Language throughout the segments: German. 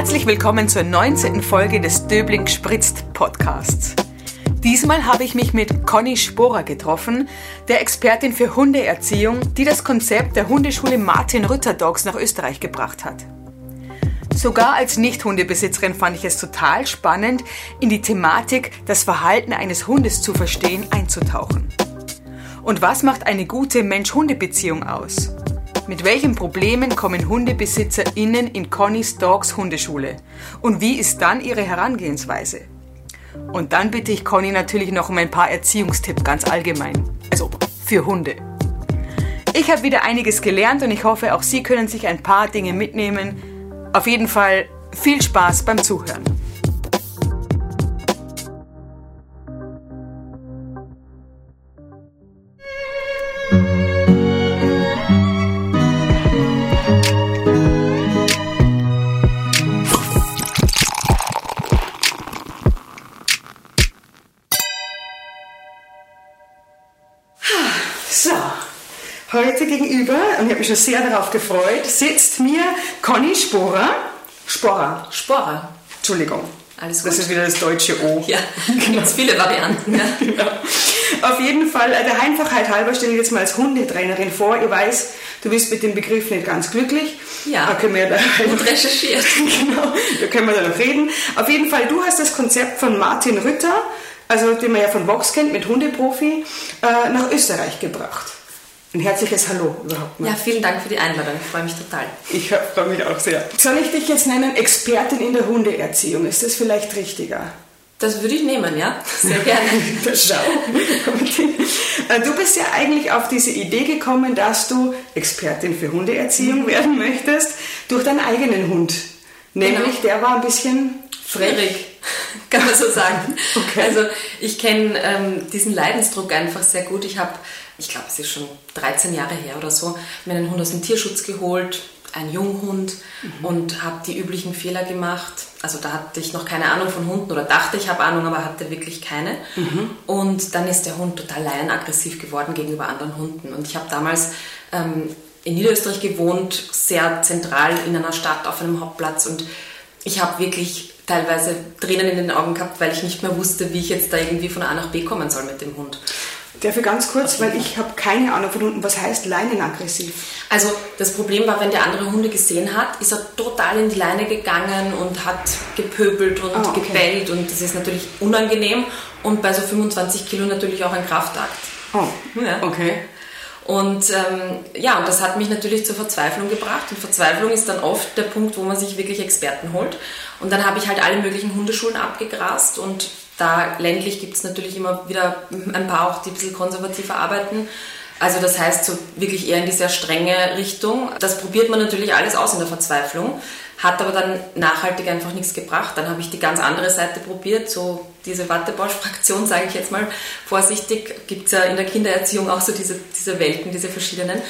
Herzlich willkommen zur 19. Folge des Döbling Spritzt Podcasts. Diesmal habe ich mich mit Conny Sporer getroffen, der Expertin für Hundeerziehung, die das Konzept der Hundeschule Martin Rütter Dogs nach Österreich gebracht hat. Sogar als Nicht-Hundebesitzerin fand ich es total spannend, in die Thematik, das Verhalten eines Hundes zu verstehen, einzutauchen. Und was macht eine gute Mensch-Hunde-Beziehung aus? Mit welchen Problemen kommen HundebesitzerInnen in Connys Dogs Hundeschule? Und wie ist dann ihre Herangehensweise? Und dann bitte ich Conny natürlich noch um ein paar Erziehungstipps ganz allgemein. Also für Hunde. Ich habe wieder einiges gelernt und ich hoffe, auch Sie können sich ein paar Dinge mitnehmen. Auf jeden Fall viel Spaß beim Zuhören. Schon sehr darauf gefreut, sitzt mir Conny Sporer. Sporer. Sporer. Entschuldigung. Alles gut. Das ist wieder das deutsche O. Ja, gibt viele Varianten. Ja. Genau. Auf jeden Fall, äh, der Einfachheit halber stelle ich jetzt mal als Hundetrainerin vor. Ich weiß, du bist mit dem Begriff nicht ganz glücklich. Ja. Da können wir da Und recherchiert. genau, da können wir da noch reden. Auf jeden Fall, du hast das Konzept von Martin Rütter, also den man ja von Vox kennt, mit Hundeprofi, äh, nach Österreich gebracht. Ein herzliches Hallo überhaupt mal. Ja, vielen Dank für die Einladung. Ich freue mich total. Ich freue mich auch sehr. Soll ich dich jetzt nennen Expertin in der Hundeerziehung? Ist das vielleicht richtiger? Das würde ich nehmen, ja? Sehr gerne. Schau. Äh, Du bist ja eigentlich auf diese Idee gekommen, dass du Expertin für Hundeerziehung werden möchtest, durch deinen eigenen Hund. Nämlich, der war ein bisschen frech. Kann man so sagen. Okay. Also ich kenne ähm, diesen Leidensdruck einfach sehr gut. Ich habe, ich glaube, es ist schon 13 Jahre her oder so, mir einen Hund aus dem Tierschutz geholt, einen Junghund und habe die üblichen Fehler gemacht. Also da hatte ich noch keine Ahnung von Hunden oder dachte, ich habe Ahnung, aber hatte wirklich keine. Und dann ist der Hund total laienaggressiv geworden gegenüber anderen Hunden. Und ich habe damals ähm, in Niederösterreich gewohnt, sehr zentral in einer Stadt auf einem Hauptplatz und ich habe wirklich teilweise Tränen in den Augen gehabt, weil ich nicht mehr wusste, wie ich jetzt da irgendwie von A nach B kommen soll mit dem Hund. Dafür ganz kurz, weil ich habe keine Ahnung von Hunden. Was heißt leinenaggressiv? Also das Problem war, wenn der andere Hunde gesehen hat, ist er total in die Leine gegangen und hat gepöbelt und Ah, okay. gebellt und das ist natürlich unangenehm und bei so 25 Kilo natürlich auch ein Kraftakt. Oh, Ja. okay. Und ähm, ja, und das hat mich natürlich zur Verzweiflung gebracht. Und Verzweiflung ist dann oft der Punkt, wo man sich wirklich Experten holt. Und dann habe ich halt alle möglichen Hundeschulen abgegrast und da ländlich gibt es natürlich immer wieder ein paar auch, die ein bisschen konservativer arbeiten. Also das heißt so wirklich eher in die sehr strenge Richtung. Das probiert man natürlich alles aus in der Verzweiflung, hat aber dann nachhaltig einfach nichts gebracht. Dann habe ich die ganz andere Seite probiert, so diese Wattebausch-Fraktion, sage ich jetzt mal vorsichtig. Gibt es ja in der Kindererziehung auch so diese, diese Welten, diese verschiedenen.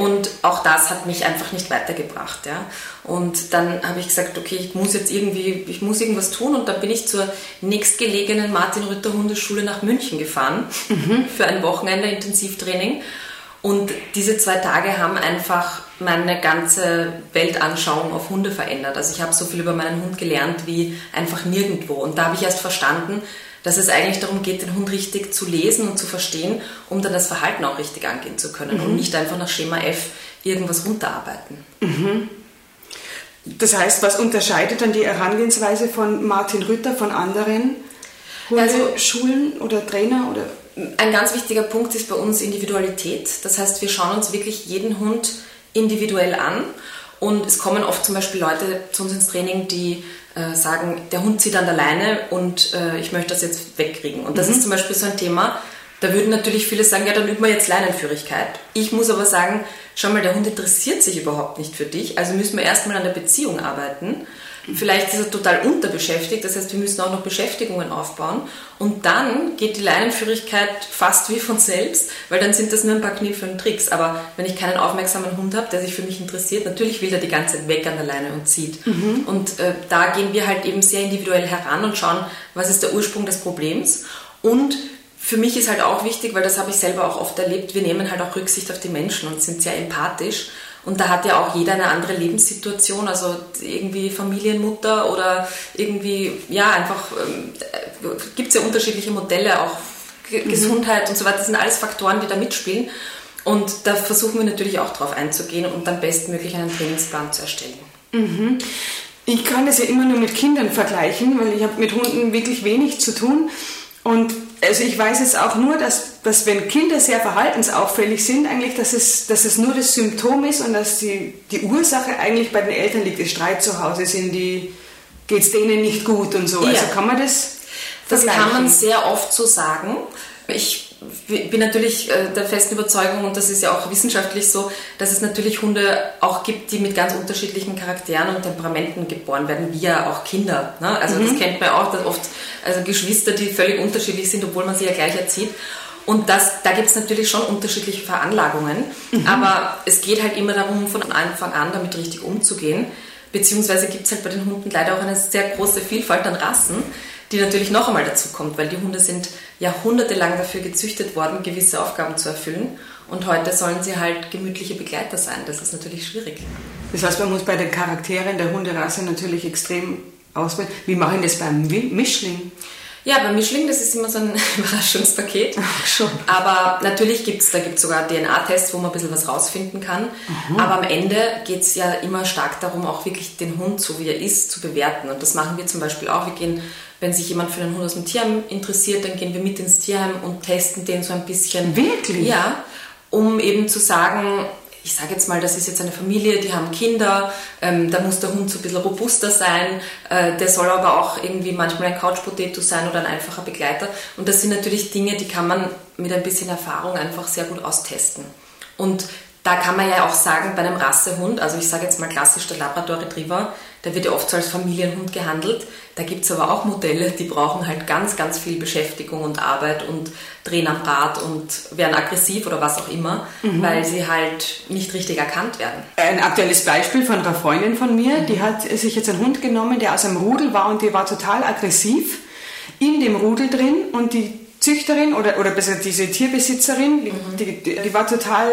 Und auch das hat mich einfach nicht weitergebracht. Ja. Und dann habe ich gesagt, okay, ich muss jetzt irgendwie, ich muss irgendwas tun. Und dann bin ich zur nächstgelegenen Martin-Rütter-Hundeschule nach München gefahren für ein Wochenende Intensivtraining. Und diese zwei Tage haben einfach meine ganze Weltanschauung auf Hunde verändert. Also ich habe so viel über meinen Hund gelernt wie einfach nirgendwo. Und da habe ich erst verstanden, dass es eigentlich darum geht, den Hund richtig zu lesen und zu verstehen, um dann das Verhalten auch richtig angehen zu können und nicht einfach nach Schema F irgendwas runterarbeiten. Das heißt, was unterscheidet dann die Herangehensweise von Martin Rütter von anderen Also- Hundeschulen oder Trainer? Oder? Ein ganz wichtiger Punkt ist bei uns Individualität. Das heißt, wir schauen uns wirklich jeden Hund individuell an. Und es kommen oft zum Beispiel Leute zu uns ins Training, die äh, sagen, der Hund zieht an der Leine und äh, ich möchte das jetzt wegkriegen. Und das ist zum Beispiel so ein Thema, da würden natürlich viele sagen, ja, dann üben wir jetzt Leinenführigkeit. Ich muss aber sagen, schau mal, der Hund interessiert sich überhaupt nicht für dich. Also müssen wir erstmal an der Beziehung arbeiten. Vielleicht ist er total unterbeschäftigt, das heißt, wir müssen auch noch Beschäftigungen aufbauen. Und dann geht die Leinenführigkeit fast wie von selbst, weil dann sind das nur ein paar Kniffe und Tricks. Aber wenn ich keinen aufmerksamen Hund habe, der sich für mich interessiert, natürlich will er die ganze Zeit weg an der Leine und zieht. Und äh, da gehen wir halt eben sehr individuell heran und schauen, was ist der Ursprung des Problems. Und für mich ist halt auch wichtig, weil das habe ich selber auch oft erlebt, wir nehmen halt auch Rücksicht auf die Menschen und sind sehr empathisch. Und da hat ja auch jeder eine andere Lebenssituation, also irgendwie Familienmutter oder irgendwie, ja, einfach ähm, gibt es ja unterschiedliche Modelle, auch G mhm. Gesundheit und so weiter. Das sind alles Faktoren, die da mitspielen. Und da versuchen wir natürlich auch drauf einzugehen und dann bestmöglich einen Trainingsplan zu erstellen. Mhm. Ich kann das ja immer nur mit Kindern vergleichen, weil ich habe mit Hunden wirklich wenig zu tun. Und also ich weiß jetzt auch nur, dass, dass wenn Kinder sehr verhaltensauffällig sind, eigentlich, dass es, dass es nur das Symptom ist und dass die, die Ursache eigentlich bei den Eltern liegt, das Streit zu Hause sind, die geht es denen nicht gut und so. Also ja. Also kann man das Das kann man sehr oft so sagen. Ich bin natürlich äh, der festen Überzeugung, und das ist ja auch wissenschaftlich so, dass es natürlich Hunde auch gibt, die mit ganz unterschiedlichen Charakteren und Temperamenten geboren werden, wie ja auch Kinder. Ne? Also mhm. das kennt man auch, dass oft also Geschwister, die völlig unterschiedlich sind, obwohl man sie ja gleich erzieht. Und das, da gibt es natürlich schon unterschiedliche Veranlagungen, mhm. aber es geht halt immer darum, von Anfang an damit richtig umzugehen. Beziehungsweise gibt es halt bei den Hunden leider auch eine sehr große Vielfalt an Rassen die natürlich noch einmal dazu kommt, weil die Hunde sind jahrhundertelang dafür gezüchtet worden, gewisse Aufgaben zu erfüllen. Und heute sollen sie halt gemütliche Begleiter sein. Das ist natürlich schwierig. Das heißt, man muss bei den Charakteren der Hunderasse natürlich extrem auswählen. Wie machen das beim Mischling? Ja, beim Mischling, das ist immer so ein Überraschungspaket. Schon. Aber natürlich gibt es, da gibt sogar DNA-Tests, wo man ein bisschen was rausfinden kann. Mhm. Aber am Ende geht es ja immer stark darum, auch wirklich den Hund, so wie er ist, zu bewerten. Und das machen wir zum Beispiel auch. Wir gehen wenn sich jemand für einen Hund aus dem Tierheim interessiert, dann gehen wir mit ins Tierheim und testen den so ein bisschen. Wirklich? Ja, um eben zu sagen, ich sage jetzt mal, das ist jetzt eine Familie, die haben Kinder, ähm, da muss der Hund so ein bisschen robuster sein, äh, der soll aber auch irgendwie manchmal ein Couch-Potato sein oder ein einfacher Begleiter. Und das sind natürlich Dinge, die kann man mit ein bisschen Erfahrung einfach sehr gut austesten. Und da kann man ja auch sagen, bei einem Rassehund, also ich sage jetzt mal klassisch der Labrador Retriever, der wird ja oft so als Familienhund gehandelt. Da gibt es aber auch Modelle, die brauchen halt ganz, ganz viel Beschäftigung und Arbeit und drehen am Rad und werden aggressiv oder was auch immer, mhm. weil sie halt nicht richtig erkannt werden. Ein aktuelles Beispiel von einer Freundin von mir, mhm. die hat sich jetzt einen Hund genommen, der aus einem Rudel war und die war total aggressiv in dem Rudel drin und die Züchterin oder, oder besser diese Tierbesitzerin, mhm. die, die, die war total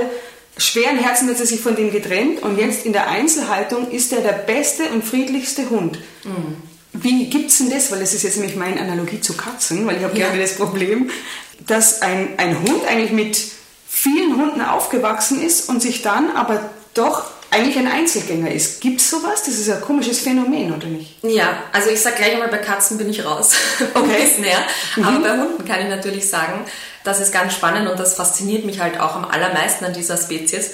schweren Herzen hat er sich von dem getrennt und jetzt in der Einzelhaltung ist er der beste und friedlichste Hund. Mhm. Wie gibt es denn das? Weil das ist jetzt nämlich meine Analogie zu Katzen, weil ich habe ja. gerne das Problem, dass ein, ein Hund eigentlich mit vielen Hunden aufgewachsen ist und sich dann aber doch eigentlich ein Einzelgänger ist. Gibt es sowas? Das ist ein komisches Phänomen, oder nicht? Ja, also ich sage gleich einmal, bei Katzen bin ich raus. Okay. Mhm. Aber bei Hunden kann ich natürlich sagen, das ist ganz spannend und das fasziniert mich halt auch am allermeisten an dieser Spezies,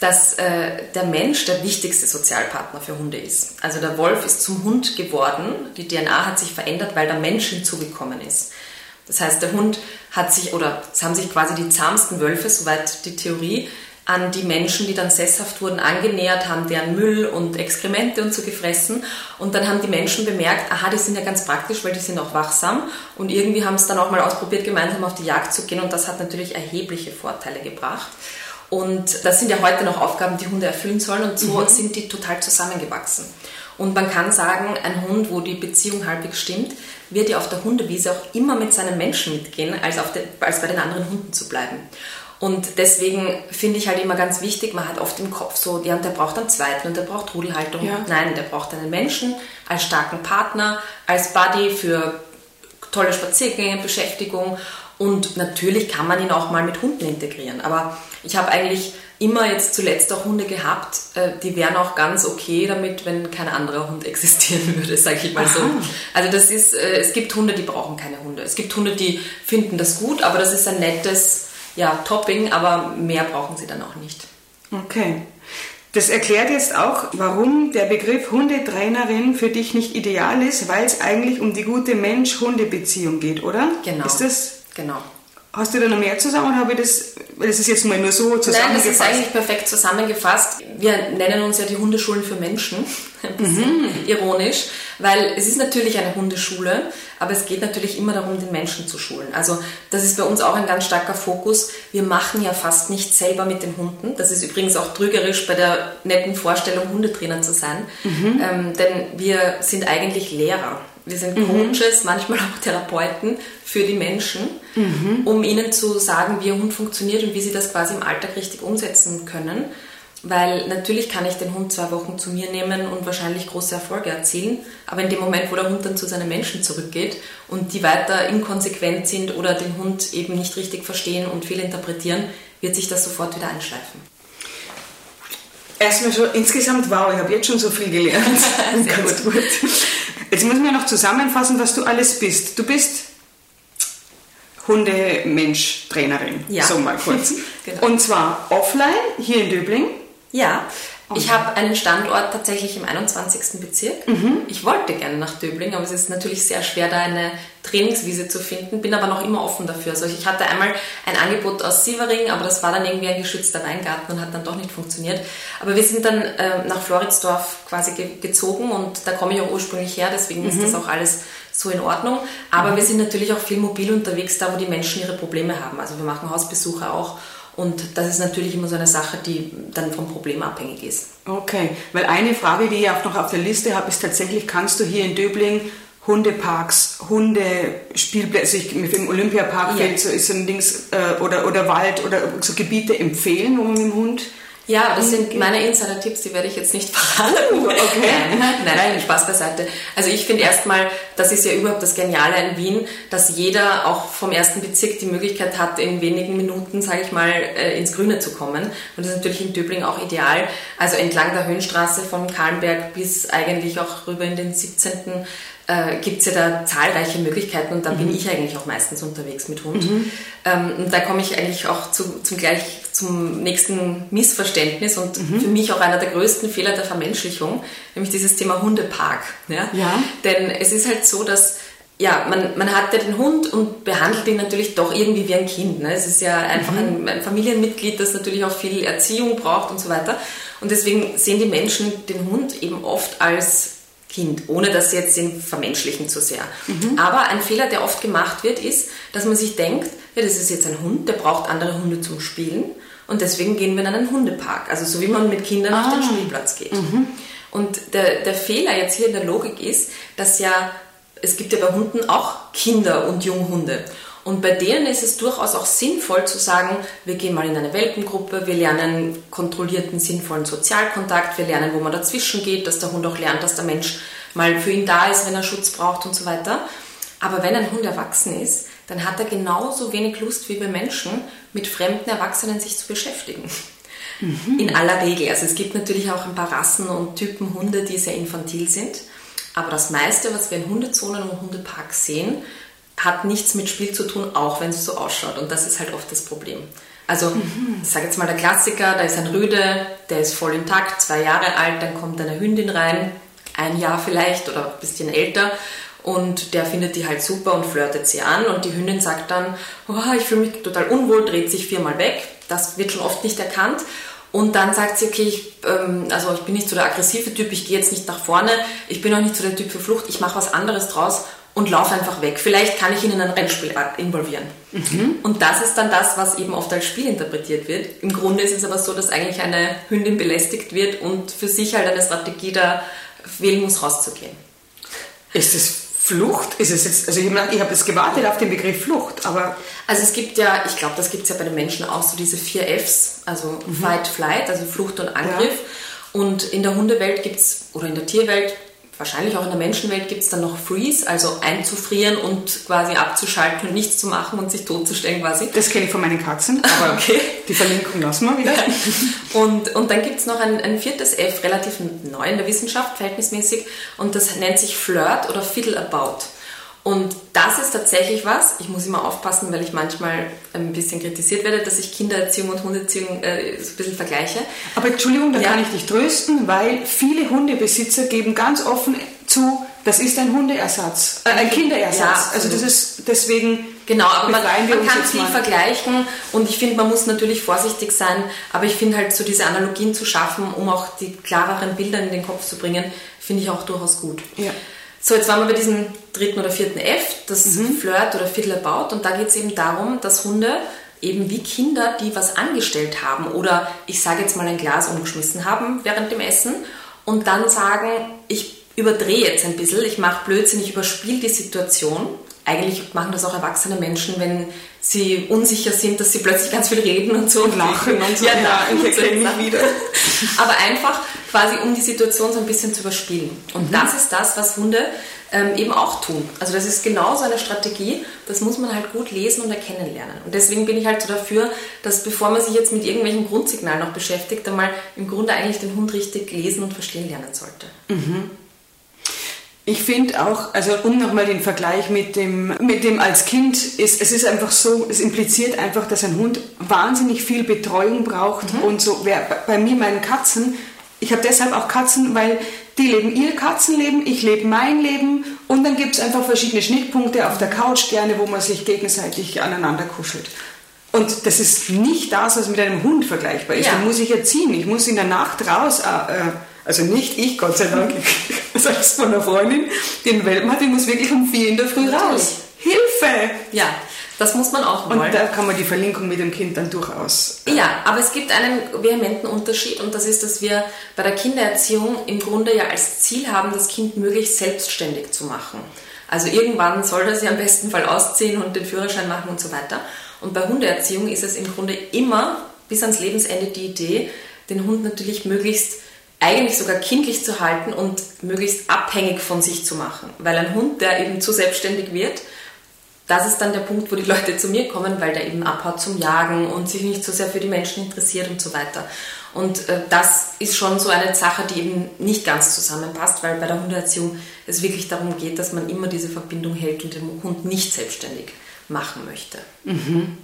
dass äh, der Mensch der wichtigste Sozialpartner für Hunde ist. Also der Wolf ist zum Hund geworden, die DNA hat sich verändert, weil der Mensch hinzugekommen ist. Das heißt, der Hund hat sich, oder es haben sich quasi die zahmsten Wölfe, soweit die Theorie, an die Menschen, die dann sesshaft wurden, angenähert, haben deren Müll und Exkremente und so gefressen. Und dann haben die Menschen bemerkt, aha, die sind ja ganz praktisch, weil die sind auch wachsam. Und irgendwie haben es dann auch mal ausprobiert, gemeinsam auf die Jagd zu gehen. Und das hat natürlich erhebliche Vorteile gebracht. Und das sind ja heute noch Aufgaben, die Hunde erfüllen sollen. Und so mhm. sind die total zusammengewachsen. Und man kann sagen, ein Hund, wo die Beziehung halbwegs stimmt, wird ja auf der Hundewiese auch immer mit seinen Menschen mitgehen, als, den, als bei den anderen Hunden zu bleiben. Und deswegen finde ich halt immer ganz wichtig, man hat oft im Kopf so, ja, und der braucht einen zweiten und der braucht Rudelhaltung. Ja. Nein, der braucht einen Menschen als starken Partner, als Buddy für tolle Spaziergänge, Beschäftigung. Und natürlich kann man ihn auch mal mit Hunden integrieren. Aber ich habe eigentlich immer jetzt zuletzt auch Hunde gehabt, äh, die wären auch ganz okay damit, wenn kein anderer Hund existieren würde, sage ich mal so. Also das ist, äh, es gibt Hunde, die brauchen keine Hunde. Es gibt Hunde, die finden das gut, aber das ist ein nettes ja, Topping, aber mehr brauchen sie dann auch nicht. Okay. Das erklärt jetzt auch, warum der Begriff Hundetrainerin für dich nicht ideal ist, weil es eigentlich um die gute Mensch-Hunde-Beziehung geht, oder? Genau. Ist das? Genau. Hast du da noch mehr zu sagen oder habe ich das, das ist jetzt mal nur so zusammengefasst? Nein, das ist eigentlich perfekt zusammengefasst. Wir nennen uns ja die Hundeschulen für Menschen, ein bisschen mhm. ironisch, weil es ist natürlich eine Hundeschule, aber es geht natürlich immer darum, den Menschen zu schulen. Also das ist bei uns auch ein ganz starker Fokus. Wir machen ja fast nichts selber mit den Hunden. Das ist übrigens auch trügerisch bei der netten Vorstellung, Hundetrainer zu sein, mhm. ähm, denn wir sind eigentlich Lehrer. Wir sind mhm. Coaches, mhm. manchmal auch Therapeuten für die Menschen, mhm. um ihnen zu sagen, wie ihr Hund funktioniert und wie sie das quasi im Alltag richtig umsetzen können. weil natürlich kann ich den Hund zwei Wochen zu mir nehmen und wahrscheinlich große Erfolge erzielen, aber in dem Moment, wo der Hund dann zu seinen Menschen zurückgeht und die weiter inkonsequent sind oder den Hund eben nicht richtig verstehen und fehlinterpretieren, wird sich das sofort wieder einschleifen. Erstmal schon insgesamt, wow, ich habe jetzt schon so viel gelernt. Sehr gut. gut. Jetzt müssen wir noch zusammenfassen, was du alles bist. Du bist Hundemensch-Trainerin, ja. so mal kurz. genau. Und zwar offline hier in Döbling. Ja, ich habe einen Standort tatsächlich im 21. Bezirk. Mhm. Ich wollte gerne nach Döbling, aber es ist natürlich sehr schwer, da eine Trainingswiese zu finden, bin aber noch immer offen dafür. Also ich hatte einmal ein Angebot aus Sievering, aber das war dann irgendwie ein geschützter Weingarten und hat dann doch nicht funktioniert. Aber wir sind dann äh, nach Floridsdorf quasi ge gezogen und da komme ich auch ursprünglich her, deswegen mhm. ist das auch alles so in Ordnung. Aber mhm. wir sind natürlich auch viel mobil unterwegs, da wo die Menschen ihre Probleme haben. Also wir machen Hausbesuche auch und das ist natürlich immer so eine Sache, die dann vom Problem abhängig ist. Okay, weil eine Frage, die ich auch noch auf der Liste habe, ist tatsächlich, kannst du hier in Döbling Hundeparks, Hundespielplätze, also mit dem Olympiapark ja. so ist ein Dings, äh, oder, oder Wald oder so Gebiete empfehlen, wo man mit dem Hund ja, das sind meine Insider-Tipps, die werde ich jetzt nicht verraten. Oh, okay. Nein, nein, Spaß beiseite. Also ich finde erstmal, das ist ja überhaupt das Geniale in Wien, dass jeder auch vom ersten Bezirk die Möglichkeit hat, in wenigen Minuten, sage ich mal, äh, ins Grüne zu kommen. Und das ist natürlich in Döbling auch ideal. Also entlang der Höhenstraße von Kahlenberg bis eigentlich auch rüber in den 17 äh, gibt es ja da zahlreiche Möglichkeiten und da mhm. bin ich eigentlich auch meistens unterwegs mit Hund. Mhm. Ähm, und da komme ich eigentlich auch zu, zum gleich zum nächsten Missverständnis und mhm. für mich auch einer der größten Fehler der Vermenschlichung, nämlich dieses Thema Hundepark. Ja? ja. Denn es ist halt so, dass ja, man, man hat ja den Hund und behandelt ihn natürlich doch irgendwie wie ein Kind. Ne? Es ist ja einfach mhm. ein, ein, Familienmitglied, das natürlich auch viel Erziehung braucht und so weiter. Und deswegen sehen die Menschen den Hund eben oft als Kind, ohne dass sie jetzt den vermenschlichen zu sehr. Mhm. Aber ein Fehler, der oft gemacht wird, ist, dass man sich denkt, ja, das ist jetzt ein Hund, der braucht andere Hunde zum Spielen und deswegen gehen wir in einen Hundepark. Also so wie man mit Kindern ah. auf den ah. Spielplatz geht. Mhm. Und der, der Fehler jetzt hier in der Logik ist, dass ja, es gibt ja bei Hunden auch Kinder und Junghunde. Und bei denen ist es durchaus auch sinnvoll zu sagen, wir gehen mal in eine Welpengruppe, wir lernen kontrollierten, sinnvollen Sozialkontakt, wir lernen, wo man dazwischen geht, dass der Hund auch lernt, dass der Mensch mal für ihn da ist, wenn er Schutz braucht und so weiter. Aber wenn ein Hund erwachsen ist, dann hat er genauso wenig Lust wie wir Menschen, mit fremden Erwachsenen sich zu beschäftigen. Mhm. In aller Regel. Also es gibt natürlich auch ein paar Rassen und Typen Hunde, die sehr infantil sind. Aber das meiste, was wir in Hundezonen und Hundeparks sehen, hat nichts mit Spiel zu tun, auch wenn es so ausschaut. Und das ist halt oft das Problem. Also, mhm. ich sage jetzt mal der Klassiker, da ist ein Rüde, der ist voll intakt, zwei Jahre alt, dann kommt eine Hündin rein, ein Jahr vielleicht oder ein bisschen älter und der findet die halt super und flirtet sie an und die Hündin sagt dann, oh, ich fühle mich total unwohl, dreht sich viermal weg. Das wird schon oft nicht erkannt. Und dann sagt sie, okay, ich, ähm, also ich bin nicht so der aggressive Typ, ich gehe jetzt nicht nach vorne, ich bin auch nicht so der Typ für Flucht, ich mache was anderes draus und laufe einfach weg. Vielleicht kann ich ihn in ein Rennspiel involvieren. Mhm. Und das ist dann das, was eben oft als Spiel interpretiert wird. Im Grunde ist es aber so, dass eigentlich eine Hündin belästigt wird und für sich halt eine Strategie da wählen muss, rauszugehen. Ist es Flucht? Ist es jetzt, also ich, ich habe jetzt gewartet auf den Begriff Flucht, aber. Also es gibt ja, ich glaube, das gibt es ja bei den Menschen auch so diese vier Fs, also mhm. Fight, Flight, also Flucht und Angriff. Ja. Und in der Hundewelt gibt es, oder in der Tierwelt wahrscheinlich auch in der Menschenwelt gibt es dann noch Freeze, also einzufrieren und quasi abzuschalten und nichts zu machen und sich totzustellen quasi. Das kenne ich von meinen Katzen, aber okay. die Verlinkung lassen wir wieder. Und, und dann gibt es noch ein, ein viertes F, relativ neu in der Wissenschaft, verhältnismäßig, und das nennt sich Flirt oder Fiddle About. Und das ist tatsächlich was, ich muss immer aufpassen, weil ich manchmal ein bisschen kritisiert werde, dass ich Kindererziehung und Hundeerziehung äh, so ein bisschen vergleiche. Aber Entschuldigung, da ja. kann ich dich trösten, weil viele Hundebesitzer geben ganz offen zu, das ist ein Hundeersatz, äh, ein Kinderersatz. Ja, also das ist deswegen. Genau, aber man, man kann viel mal. vergleichen und ich finde, man muss natürlich vorsichtig sein, aber ich finde halt so diese Analogien zu schaffen, um auch die klareren Bilder in den Kopf zu bringen, finde ich auch durchaus gut. Ja. So, jetzt waren wir bei diesem dritten oder vierten F, das mhm. Flirt oder Fiddle About. Und da geht es eben darum, dass Hunde eben wie Kinder, die was angestellt haben oder ich sage jetzt mal ein Glas umgeschmissen haben während dem Essen und dann sagen, ich überdrehe jetzt ein bisschen, ich mache Blödsinn, ich überspiele die Situation eigentlich machen das auch erwachsene Menschen, wenn sie unsicher sind, dass sie plötzlich ganz viel reden und so. Und lachen und so. Ja, ja ich erkenne mich wieder. Aber einfach quasi, um die Situation so ein bisschen zu überspielen. Und mhm. das ist das, was Hunde ähm, eben auch tun. Also das ist genau so eine Strategie, das muss man halt gut lesen und erkennen lernen. Und deswegen bin ich halt so dafür, dass bevor man sich jetzt mit irgendwelchen Grundsignalen noch beschäftigt, einmal im Grunde eigentlich den Hund richtig lesen und verstehen lernen sollte. Mhm. Ich finde auch, also um nochmal den Vergleich mit dem, mit dem als Kind, ist, es ist einfach so, es impliziert einfach, dass ein Hund wahnsinnig viel Betreuung braucht mhm. und so. Wer, bei mir, meinen Katzen, ich habe deshalb auch Katzen, weil die leben ihr Katzenleben, ich lebe mein Leben und dann gibt es einfach verschiedene Schnittpunkte auf der Couch gerne, wo man sich gegenseitig aneinander kuschelt. Und das ist nicht das, was mit einem Hund vergleichbar ist. Ja. Den muss ich erziehen. Ich muss in der Nacht raus. Äh, also nicht ich, Gott sei Dank, selbst von einer Freundin, den Welpen hat, die muss wirklich um vier in der Früh raus. Hilfe! Ja, das muss man auch wollen. Und da kann man die Verlinkung mit dem Kind dann durchaus. Äh ja, aber es gibt einen vehementen Unterschied und das ist, dass wir bei der Kindererziehung im Grunde ja als Ziel haben, das Kind möglichst selbstständig zu machen. Also irgendwann soll das ja am besten Fall ausziehen und den Führerschein machen und so weiter. Und bei Hundeerziehung ist es im Grunde immer bis ans Lebensende die Idee, den Hund natürlich möglichst eigentlich sogar kindlich zu halten und möglichst abhängig von sich zu machen. Weil ein Hund, der eben zu selbstständig wird, das ist dann der Punkt, wo die Leute zu mir kommen, weil der eben abhaut zum Jagen und sich nicht so sehr für die Menschen interessiert und so weiter. Und äh, das ist schon so eine Sache, die eben nicht ganz zusammenpasst, weil bei der Hundeerziehung es wirklich darum geht, dass man immer diese Verbindung hält und den Hund nicht selbstständig machen möchte. Mhm.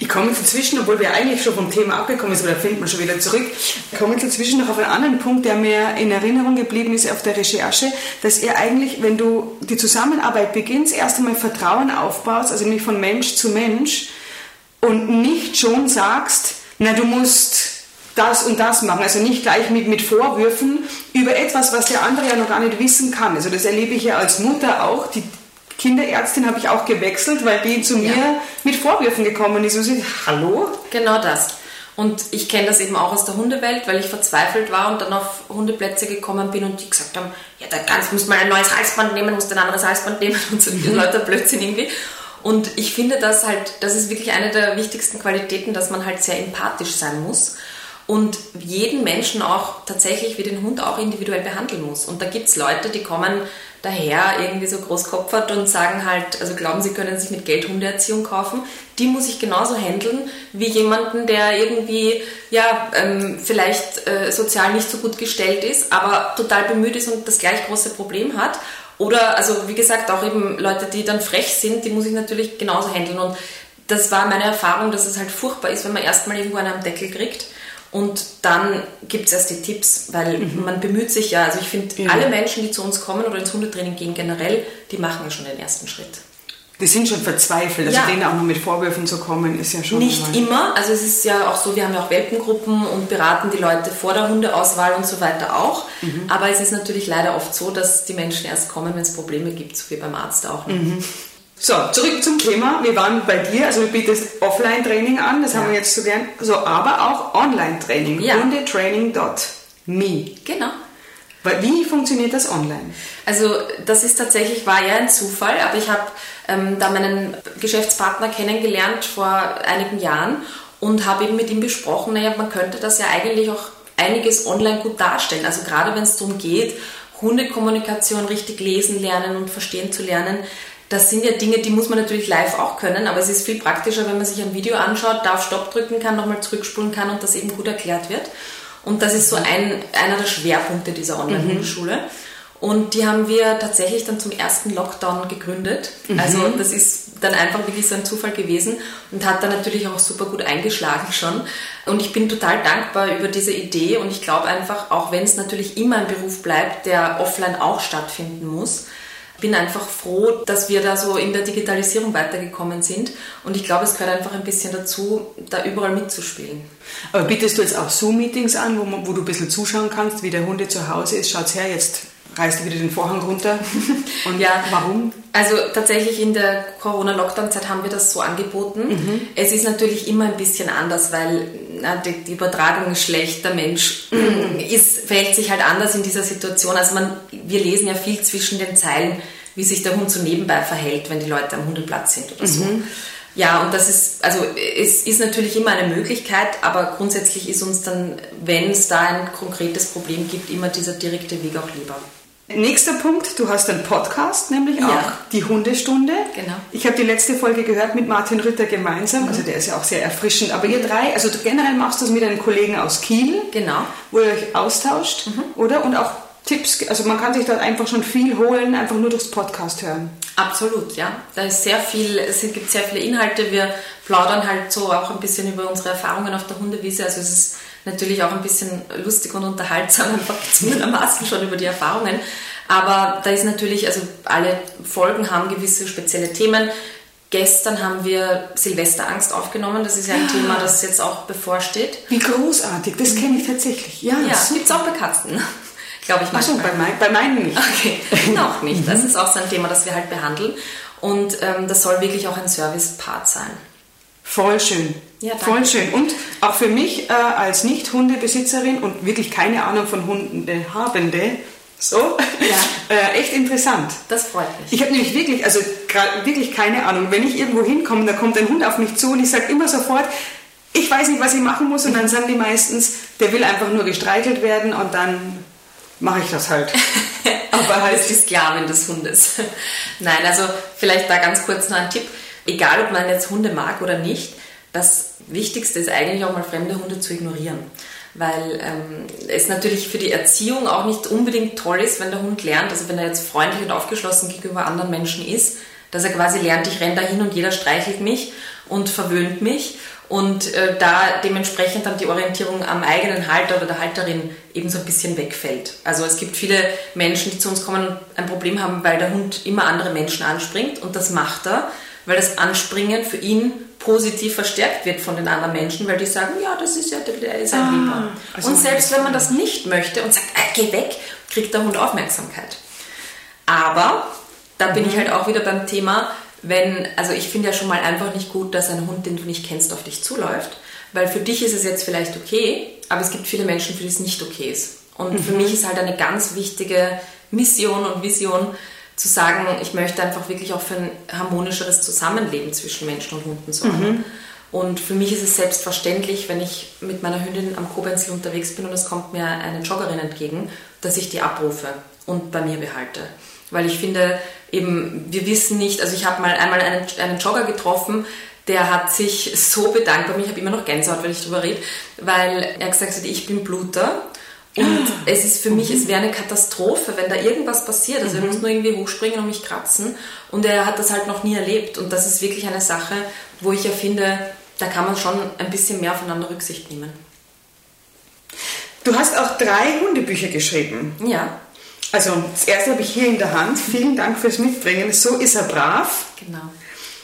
Ich komme inzwischen, obwohl wir eigentlich schon vom Thema abgekommen sind, oder findet man schon wieder zurück, ich komme inzwischen noch auf einen anderen Punkt, der mir in Erinnerung geblieben ist auf der Recherche, dass ihr eigentlich, wenn du die Zusammenarbeit beginnst, erst einmal Vertrauen aufbaust, also nicht von Mensch zu Mensch und nicht schon sagst, na du musst das und das machen. Also nicht gleich mit, mit Vorwürfen über etwas, was der andere ja noch gar nicht wissen kann. Also das erlebe ich ja als Mutter auch. Die, Kinderärztin habe ich auch gewechselt, weil die zu mir ja. mit Vorwürfen gekommen ist. Und sie, hallo? Genau das. Und ich kenne das eben auch aus der Hundewelt, weil ich verzweifelt war und dann auf Hundeplätze gekommen bin und die gesagt haben, ja, da ganz, muss mal ein neues Halsband nehmen, muss ein anderes Halsband nehmen und so mhm. Leute Blödsinn irgendwie. Und ich finde das halt, das ist wirklich eine der wichtigsten Qualitäten, dass man halt sehr empathisch sein muss und jeden Menschen auch tatsächlich wie den Hund auch individuell behandeln muss. Und da gibt es Leute, die kommen daher irgendwie so großkopfert und sagen halt, also glauben, sie können sich mit Geld Hundeerziehung kaufen. Die muss ich genauso handeln wie jemanden, der irgendwie ja ähm, vielleicht äh, sozial nicht so gut gestellt ist, aber total bemüht ist und das gleich große Problem hat. Oder also wie gesagt auch eben Leute, die dann frech sind, die muss ich natürlich genauso handeln. Und das war meine Erfahrung, dass es halt furchtbar ist, wenn man erstmal irgendwo einen am Deckel kriegt und dann gibt es erst die Tipps, weil mhm. man bemüht sich ja. Also ich finde, ja. alle Menschen, die zu uns kommen oder ins Hundetraining gehen generell, die machen ja schon den ersten Schritt. Die sind schon verzweifelt, also ja. denen auch noch mit Vorwürfen zu kommen, ist ja schon. Nicht normal. immer, also es ist ja auch so, wir haben ja auch Welpengruppen und beraten die Leute vor der Hundeauswahl und so weiter auch. Mhm. Aber es ist natürlich leider oft so, dass die Menschen erst kommen, wenn es Probleme gibt, so wie beim Arzt auch. Mhm. So, zurück zum Thema. Wir waren bei dir, also du bietest Offline-Training an, das ja. haben wir jetzt so gern, so, aber auch Online-Training. Ja. Hundetraining.me. Genau. Wie funktioniert das online? Also das ist tatsächlich, war ja ein Zufall, aber ich habe ähm, da meinen Geschäftspartner kennengelernt vor einigen Jahren und habe eben mit ihm besprochen, naja, man könnte das ja eigentlich auch einiges online gut darstellen. Also gerade wenn es darum geht, Hundekommunikation richtig lesen lernen und verstehen zu lernen, das sind ja Dinge, die muss man natürlich live auch können, aber es ist viel praktischer, wenn man sich ein Video anschaut, da auf Stopp drücken kann, nochmal zurückspulen kann und das eben gut erklärt wird. Und das ist so ein, einer der Schwerpunkte dieser Online-Hundeschule. Mhm. Und die haben wir tatsächlich dann zum ersten Lockdown gegründet. Mhm. Also das ist dann einfach wirklich so ein Zufall gewesen und hat dann natürlich auch super gut eingeschlagen schon. Und ich bin total dankbar über diese Idee und ich glaube einfach, auch wenn es natürlich immer ein Beruf bleibt, der offline auch stattfinden muss, bin einfach froh, dass wir da so in der Digitalisierung weitergekommen sind. Und ich glaube, es gehört einfach ein bisschen dazu, da überall mitzuspielen. Aber bietest du jetzt auch Zoom-Meetings an, wo, wo, du ein bisschen zuschauen kannst, wie der Hunde zu Hause ist? Schaut's her, jetzt reißt du wieder den Vorhang runter. Und ja, warum? Also tatsächlich in der Corona-Lockdown-Zeit haben wir das so angeboten. Mhm. Es ist natürlich immer ein bisschen anders, weil na, die, die, Übertragung ist schlecht, der Mensch ist, verhält sich halt anders in dieser Situation. Also man, wir lesen ja viel zwischen den Zeilen, wie sich der Hund so nebenbei verhält, wenn die Leute am Hundeplatz sind oder so. Mhm. Ja, und das ist, also es ist natürlich immer eine Möglichkeit, aber grundsätzlich ist uns dann, wenn es da ein konkretes Problem gibt, immer dieser direkte Weg auch lieber. Nächster Punkt, du hast einen Podcast, nämlich ja. auch die Hundestunde. Genau. Ich habe die letzte Folge gehört mit Martin Ritter gemeinsam, mhm. also der ist ja auch sehr erfrischend. Aber ihr drei, also generell machst du es mit einem Kollegen aus Kiel, genau. wo ihr euch austauscht, mhm. oder? Und auch Tipps, also man kann sich dort einfach schon viel holen, einfach nur durchs Podcast hören. Absolut, ja. Da ist sehr viel, es gibt sehr viele Inhalte. Wir plaudern halt so auch ein bisschen über unsere Erfahrungen auf der Hundewiese. Also es ist natürlich auch ein bisschen lustig und unterhaltsam, einfach gezwungenermaßen schon über die Erfahrungen. Aber da ist natürlich, also alle Folgen haben gewisse spezielle Themen. Gestern haben wir Silvesterangst aufgenommen. Das ist ja ein. Thema, das jetzt auch bevorsteht. Wie großartig, das kenne ich tatsächlich. Ja, ja gibt es auch bei Katzen glaube ich manchmal. Achso, bei, mein, bei meinen nicht. Okay, noch nicht. Das ist auch so ein Thema, das wir halt behandeln. Und ähm, das soll wirklich auch ein Service-Part sein. Voll schön. Ja, danke. Voll schön. Und auch für mich äh, als Nicht-Hundebesitzerin und wirklich keine Ahnung von Hunde habende, so, ja. äh, echt interessant. Das freut mich. Ich habe nämlich wirklich, also wirklich keine Ahnung. Wenn ich irgendwo hinkomme, da kommt ein Hund auf mich zu und ich sage immer sofort, ich weiß nicht, was ich machen muss. Und dann sagen die meistens, der will einfach nur gestreichelt werden und dann mache ich das halt. Aber halt. Das ist die Sklavin des Hundes. Nein, also vielleicht da ganz kurz noch ein Tipp. Egal, ob man jetzt Hunde mag oder nicht, das Wichtigste ist eigentlich auch mal fremde Hunde zu ignorieren. Weil ähm, es natürlich für die Erziehung auch nicht unbedingt toll ist, wenn der Hund lernt, also wenn er jetzt freundlich und aufgeschlossen gegenüber anderen Menschen ist, dass er quasi lernt, ich renne da hin und jeder streichelt mich und verwöhnt mich und äh, da dementsprechend dann die Orientierung am eigenen Halter oder der Halterin eben so ein bisschen wegfällt. Also es gibt viele Menschen, die zu uns kommen und ein Problem haben, weil der Hund immer andere Menschen anspringt und das macht er, weil das Anspringen für ihn positiv verstärkt wird von den anderen Menschen, weil die sagen, ja, das ist ja, der ist ein ah, Lieber. Also und selbst wenn man das nicht möchte und sagt, äh, geh weg, kriegt der Hund Aufmerksamkeit. Aber da bin mhm. ich halt auch wieder beim Thema, wenn, also ich finde ja schon mal einfach nicht gut, dass ein Hund, den du nicht kennst, auf dich zuläuft. Weil für dich ist es jetzt vielleicht okay, aber es gibt viele Menschen, für die es nicht okay ist. Und mhm. für mich ist halt eine ganz wichtige Mission und Vision zu sagen, ich möchte einfach wirklich auch für ein harmonischeres Zusammenleben zwischen Menschen und Hunden sorgen. Mhm. Und für mich ist es selbstverständlich, wenn ich mit meiner Hündin am Kobenzl unterwegs bin und es kommt mir eine Joggerin entgegen, dass ich die abrufe und bei mir behalte. Weil ich finde, eben, wir wissen nicht, also ich habe mal einmal einen, einen Jogger getroffen, der hat sich so bedankt bei mir, ich habe immer noch Gänsehaut, wenn ich darüber rede, weil er gesagt hat, ich bin Bluter. Und ah. es ist für mich, es wäre eine Katastrophe, wenn da irgendwas passiert. Also mhm. er muss nur irgendwie hochspringen und mich kratzen. Und er hat das halt noch nie erlebt. Und das ist wirklich eine Sache, wo ich ja finde, da kann man schon ein bisschen mehr aufeinander Rücksicht nehmen. Du hast auch drei Hundebücher geschrieben. Ja. Also das erste habe ich hier in der Hand. Vielen Dank fürs Mitbringen. So ist er brav. Genau.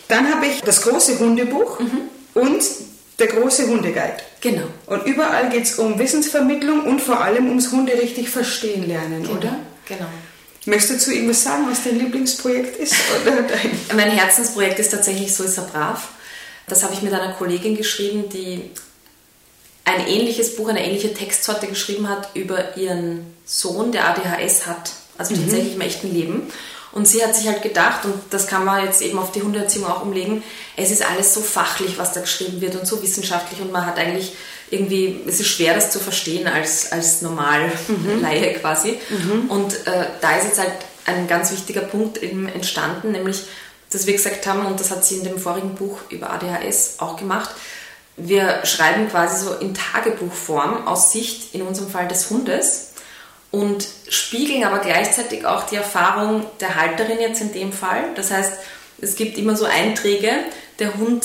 Dann habe ich das große Hundebuch mhm. und der große Hundeguide. Genau. Und überall geht es um Wissensvermittlung und vor allem ums Hunde richtig verstehen lernen, genau. oder? Genau. Möchtest du zu irgendwas sagen, was dein Lieblingsprojekt ist? mein Herzensprojekt ist tatsächlich So ist er brav. Das habe ich mit einer Kollegin geschrieben, die ein ähnliches Buch, eine ähnliche Textsorte geschrieben hat über ihren Sohn, der ADHS hat, also mhm. tatsächlich im echten Leben. Und sie hat sich halt gedacht, und das kann man jetzt eben auf die Hundeerziehung auch umlegen, es ist alles so fachlich, was da geschrieben wird und so wissenschaftlich und man hat eigentlich irgendwie, es ist schwer, das zu verstehen als, als normal mhm. Laie quasi. Mhm. Und äh, da ist jetzt halt ein ganz wichtiger Punkt eben entstanden, nämlich, dass wir gesagt haben, und das hat sie in dem vorigen Buch über ADHS auch gemacht, wir schreiben quasi so in Tagebuchform aus Sicht, in unserem Fall des Hundes, und spiegeln aber gleichzeitig auch die Erfahrung der Halterin jetzt in dem Fall. Das heißt, es gibt immer so Einträge, der Hund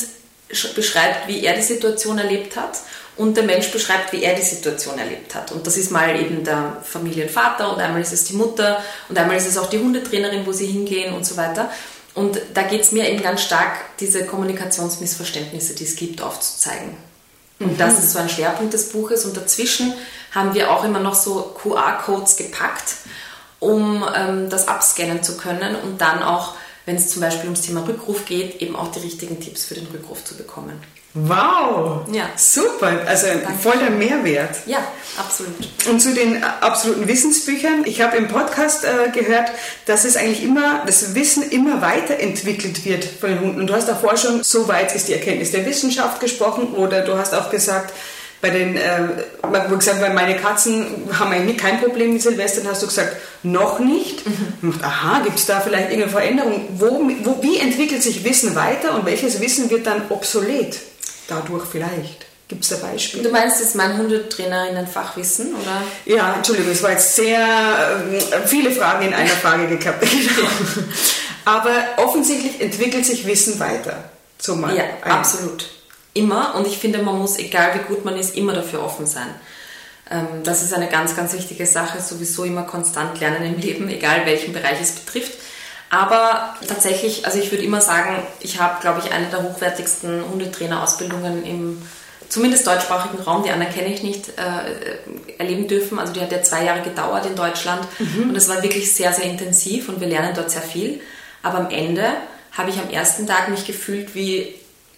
beschreibt, wie er die Situation erlebt hat und der Mensch beschreibt, wie er die Situation erlebt hat. Und das ist mal eben der Familienvater und einmal ist es die Mutter und einmal ist es auch die Hundetrainerin, wo sie hingehen und so weiter. Und da geht es mir eben ganz stark, diese Kommunikationsmissverständnisse, die es gibt, aufzuzeigen. Und mhm. das ist so ein Schwerpunkt des Buches. Und dazwischen haben wir auch immer noch so QR-Codes gepackt, um ähm, das abscannen zu können und dann auch, wenn es zum Beispiel ums Thema Rückruf geht, eben auch die richtigen Tipps für den Rückruf zu bekommen. Wow! Ja. Super, also Danke. voll der Mehrwert. Ja, absolut. Und zu den absoluten Wissensbüchern. Ich habe im Podcast äh, gehört, dass es eigentlich immer, das Wissen immer weiterentwickelt wird von den Hunden. Und du hast davor schon, so weit ist die Erkenntnis der Wissenschaft gesprochen oder du hast auch gesagt, bei den, äh, wo gesagt, weil meine Katzen haben eigentlich kein Problem mit Silvestern, hast du gesagt, noch nicht. Mhm. Aha, gibt es da vielleicht irgendeine Veränderung? Wo, wo, wie entwickelt sich Wissen weiter und welches Wissen wird dann obsolet? Dadurch vielleicht. Gibt es da Beispiele? Du meinst jetzt mein Hundetrainerinnen-Fachwissen, oder? Ja, Entschuldigung, es war jetzt sehr äh, viele Fragen in einer Frage gehabt. Aber offensichtlich entwickelt sich Wissen weiter. So mal ja, ein. absolut immer und ich finde, man muss, egal wie gut man ist, immer dafür offen sein. Ähm, das ist eine ganz, ganz wichtige Sache, sowieso immer konstant lernen im Leben, egal welchen Bereich es betrifft. Aber tatsächlich, also ich würde immer sagen, ich habe, glaube ich, eine der hochwertigsten Hundetrainerausbildungen im zumindest deutschsprachigen Raum, die anderen kenne ich nicht, äh, erleben dürfen. Also die hat ja zwei Jahre gedauert in Deutschland mhm. und es war wirklich sehr, sehr intensiv und wir lernen dort sehr viel. Aber am Ende habe ich am ersten Tag mich gefühlt wie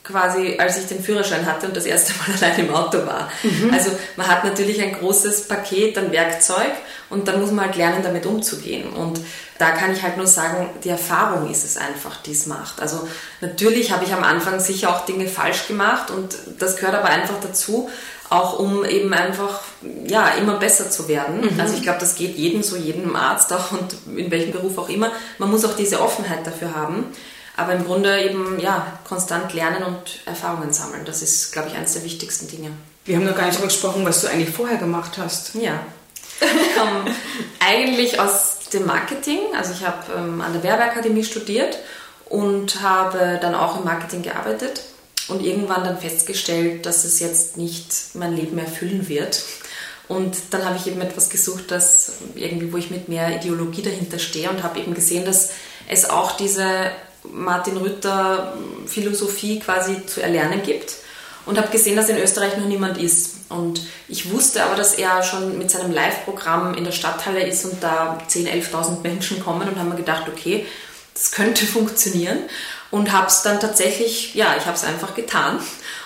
quasi, als ich den Führerschein hatte und das erste Mal allein im Auto war. Mhm. Also man hat natürlich ein großes Paket an Werkzeug und dann muss man halt lernen, damit umzugehen. Und da kann ich halt nur sagen, die Erfahrung ist es einfach, die es macht. Also natürlich habe ich am Anfang sicher auch Dinge falsch gemacht und das gehört aber einfach dazu, auch um eben einfach ja immer besser zu werden. Mhm. Also ich glaube, das geht jedem so, jedem Arzt auch und in welchem Beruf auch immer. Man muss auch diese Offenheit dafür haben. Aber im Grunde eben, ja, konstant lernen und Erfahrungen sammeln. Das ist, glaube ich, eines der wichtigsten Dinge. Wir haben noch gar nicht darüber gesprochen, was du eigentlich vorher gemacht hast. Ja. ähm, eigentlich aus dem Marketing. Also ich habe ähm, an der Werbeakademie studiert und habe dann auch im Marketing gearbeitet und irgendwann dann festgestellt, dass es jetzt nicht mein Leben erfüllen wird. Und dann habe ich eben etwas gesucht, das irgendwie, wo ich mit mehr Ideologie dahinter stehe und habe eben gesehen, dass es auch diese Martin Rütter Philosophie quasi zu erlernen gibt und habe gesehen, dass in Österreich noch niemand ist. Und ich wusste aber, dass er schon mit seinem Live-Programm in der Stadthalle ist und da 10.000, 11.000 Menschen kommen und haben mir gedacht, okay, das könnte funktionieren und habe es dann tatsächlich, ja, ich habe es einfach getan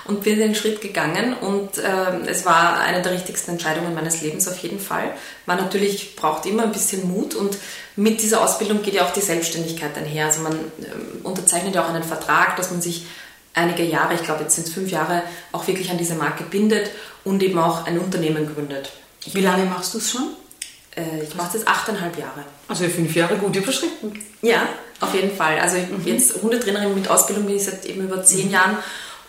und bin den Schritt gegangen und äh, es war eine der richtigsten Entscheidungen meines Lebens auf jeden Fall. Man natürlich braucht immer ein bisschen Mut und mit dieser Ausbildung geht ja auch die Selbstständigkeit einher. Also man äh, unterzeichnet ja auch einen Vertrag, dass man sich einige Jahre, ich glaube jetzt sind es fünf Jahre, auch wirklich an diese Marke bindet und eben auch ein Unternehmen gründet. Wie lange machst du es schon? Äh, ich mache das achteinhalb Jahre. Also fünf Jahre gut überschritten. Ja, auf jeden Fall. Also mhm. jetzt Hundetrainerin mit Ausbildung bin ich seit eben über zehn mhm. Jahren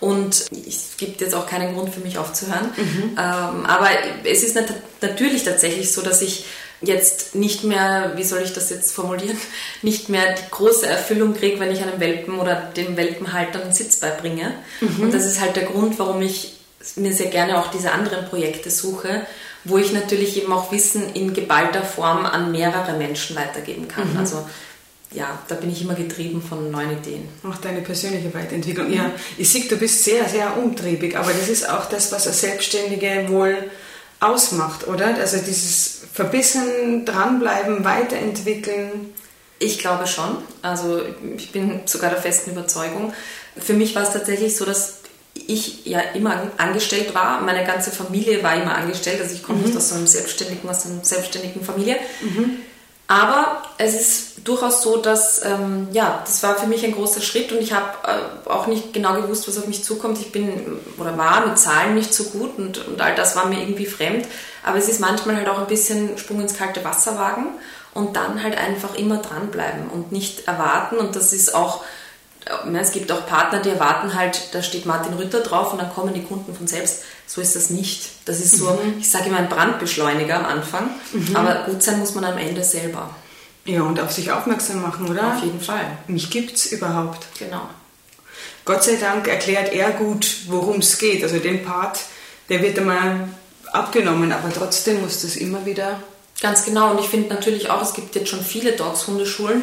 und es gibt jetzt auch keinen Grund für mich aufzuhören. Mhm. Ähm, aber es ist natürlich tatsächlich so, dass ich jetzt nicht mehr, wie soll ich das jetzt formulieren, nicht mehr die große Erfüllung kriege, wenn ich einem Welpen oder dem Welpenhalter einen Sitz beibringe. Mhm. Und das ist halt der Grund, warum ich mir sehr gerne auch diese anderen Projekte suche, wo ich natürlich eben auch Wissen in geballter Form an mehrere Menschen weitergeben kann. Mhm. Also ja, da bin ich immer getrieben von neuen Ideen. Auch deine persönliche Weiterentwicklung. Mhm. Ja, ich sehe, du bist sehr, sehr umtriebig, aber das ist auch das, was eine Selbstständige wohl ausmacht, oder? Also dieses Verbissen, dranbleiben, weiterentwickeln. Ich glaube schon. Also ich bin sogar der festen Überzeugung. Für mich war es tatsächlich so, dass ich ja immer angestellt war. Meine ganze Familie war immer angestellt. Also ich komme mhm. nicht aus so einem selbstständigen, aus einer selbstständigen Familie. Mhm. Aber es ist durchaus so, dass, ähm, ja, das war für mich ein großer Schritt und ich habe äh, auch nicht genau gewusst, was auf mich zukommt. Ich bin oder war mit Zahlen nicht so gut und, und all das war mir irgendwie fremd. Aber es ist manchmal halt auch ein bisschen Sprung ins kalte Wasser wagen und dann halt einfach immer dranbleiben und nicht erwarten. Und das ist auch es gibt auch Partner, die erwarten halt, da steht Martin Rütter drauf und dann kommen die Kunden von selbst. So ist das nicht. Das ist so, mhm. ich sage immer ein Brandbeschleuniger am Anfang, mhm. aber gut sein muss man am Ende selber. Ja, und auf sich aufmerksam machen, oder? Auf jeden Fall. Mich gibt es überhaupt. Genau. Gott sei Dank erklärt er gut, worum es geht. Also den Part, der wird einmal abgenommen, aber trotzdem muss das immer wieder. Ganz genau. Und ich finde natürlich auch, es gibt jetzt schon viele Dogs-Hundeschulen,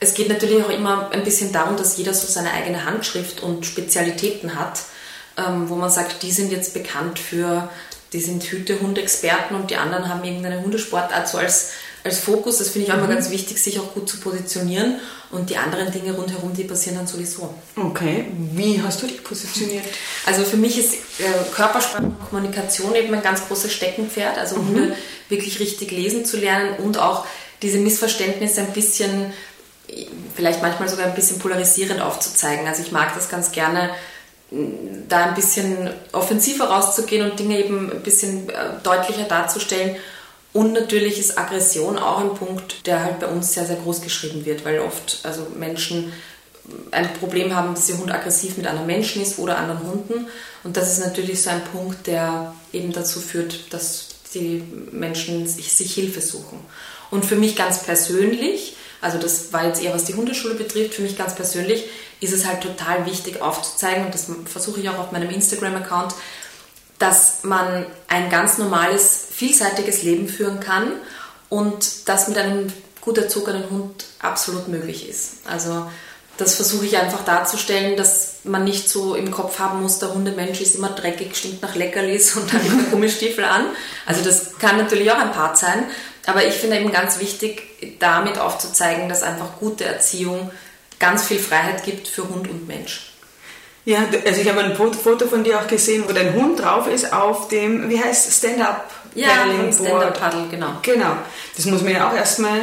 es geht natürlich auch immer ein bisschen darum, dass jeder so seine eigene Handschrift und Spezialitäten hat, ähm, wo man sagt, die sind jetzt bekannt für, die sind Hüte-Hundexperten und die anderen haben irgendeine Hundesportart so als als Fokus. Das finde ich auch immer mhm. ganz wichtig, sich auch gut zu positionieren. Und die anderen Dinge rundherum, die passieren dann sowieso. Okay, wie hast du dich positioniert? Also für mich ist äh, Körpersprache und Kommunikation eben ein ganz großes Steckenpferd. Also mhm. Hunde wirklich richtig lesen zu lernen und auch diese Missverständnisse ein bisschen, vielleicht manchmal sogar ein bisschen polarisierend aufzuzeigen. Also ich mag das ganz gerne, da ein bisschen offensiver rauszugehen und Dinge eben ein bisschen äh, deutlicher darzustellen. Und natürlich ist Aggression auch ein Punkt, der halt bei uns sehr, sehr groß geschrieben wird, weil oft also Menschen ein Problem haben, dass ihr Hund aggressiv mit anderen Menschen ist oder anderen Hunden. Und das ist natürlich so ein Punkt, der eben dazu führt, dass die Menschen sich Hilfe suchen. Und für mich ganz persönlich, also das war jetzt eher was die Hundeschule betrifft, für mich ganz persönlich ist es halt total wichtig aufzuzeigen, und das versuche ich auch auf meinem Instagram-Account, dass man ein ganz normales, vielseitiges Leben führen kann und das mit einem gut erzogenen Hund absolut möglich ist. Also das versuche ich einfach darzustellen, dass man nicht so im Kopf haben muss, der Hundemensch ist immer dreckig, stinkt nach Leckerlis und hat immer Gummistiefel an. Also das kann natürlich auch ein Part sein, aber ich finde eben ganz wichtig, damit aufzuzeigen, dass einfach gute Erziehung ganz viel Freiheit gibt für Hund und Mensch. Ja, also ich habe ein Foto von dir auch gesehen, wo dein Hund drauf ist auf dem, wie heißt Stand-Up ja, Stand-Up Paddle, genau. Genau. Das muss man ja auch erstmal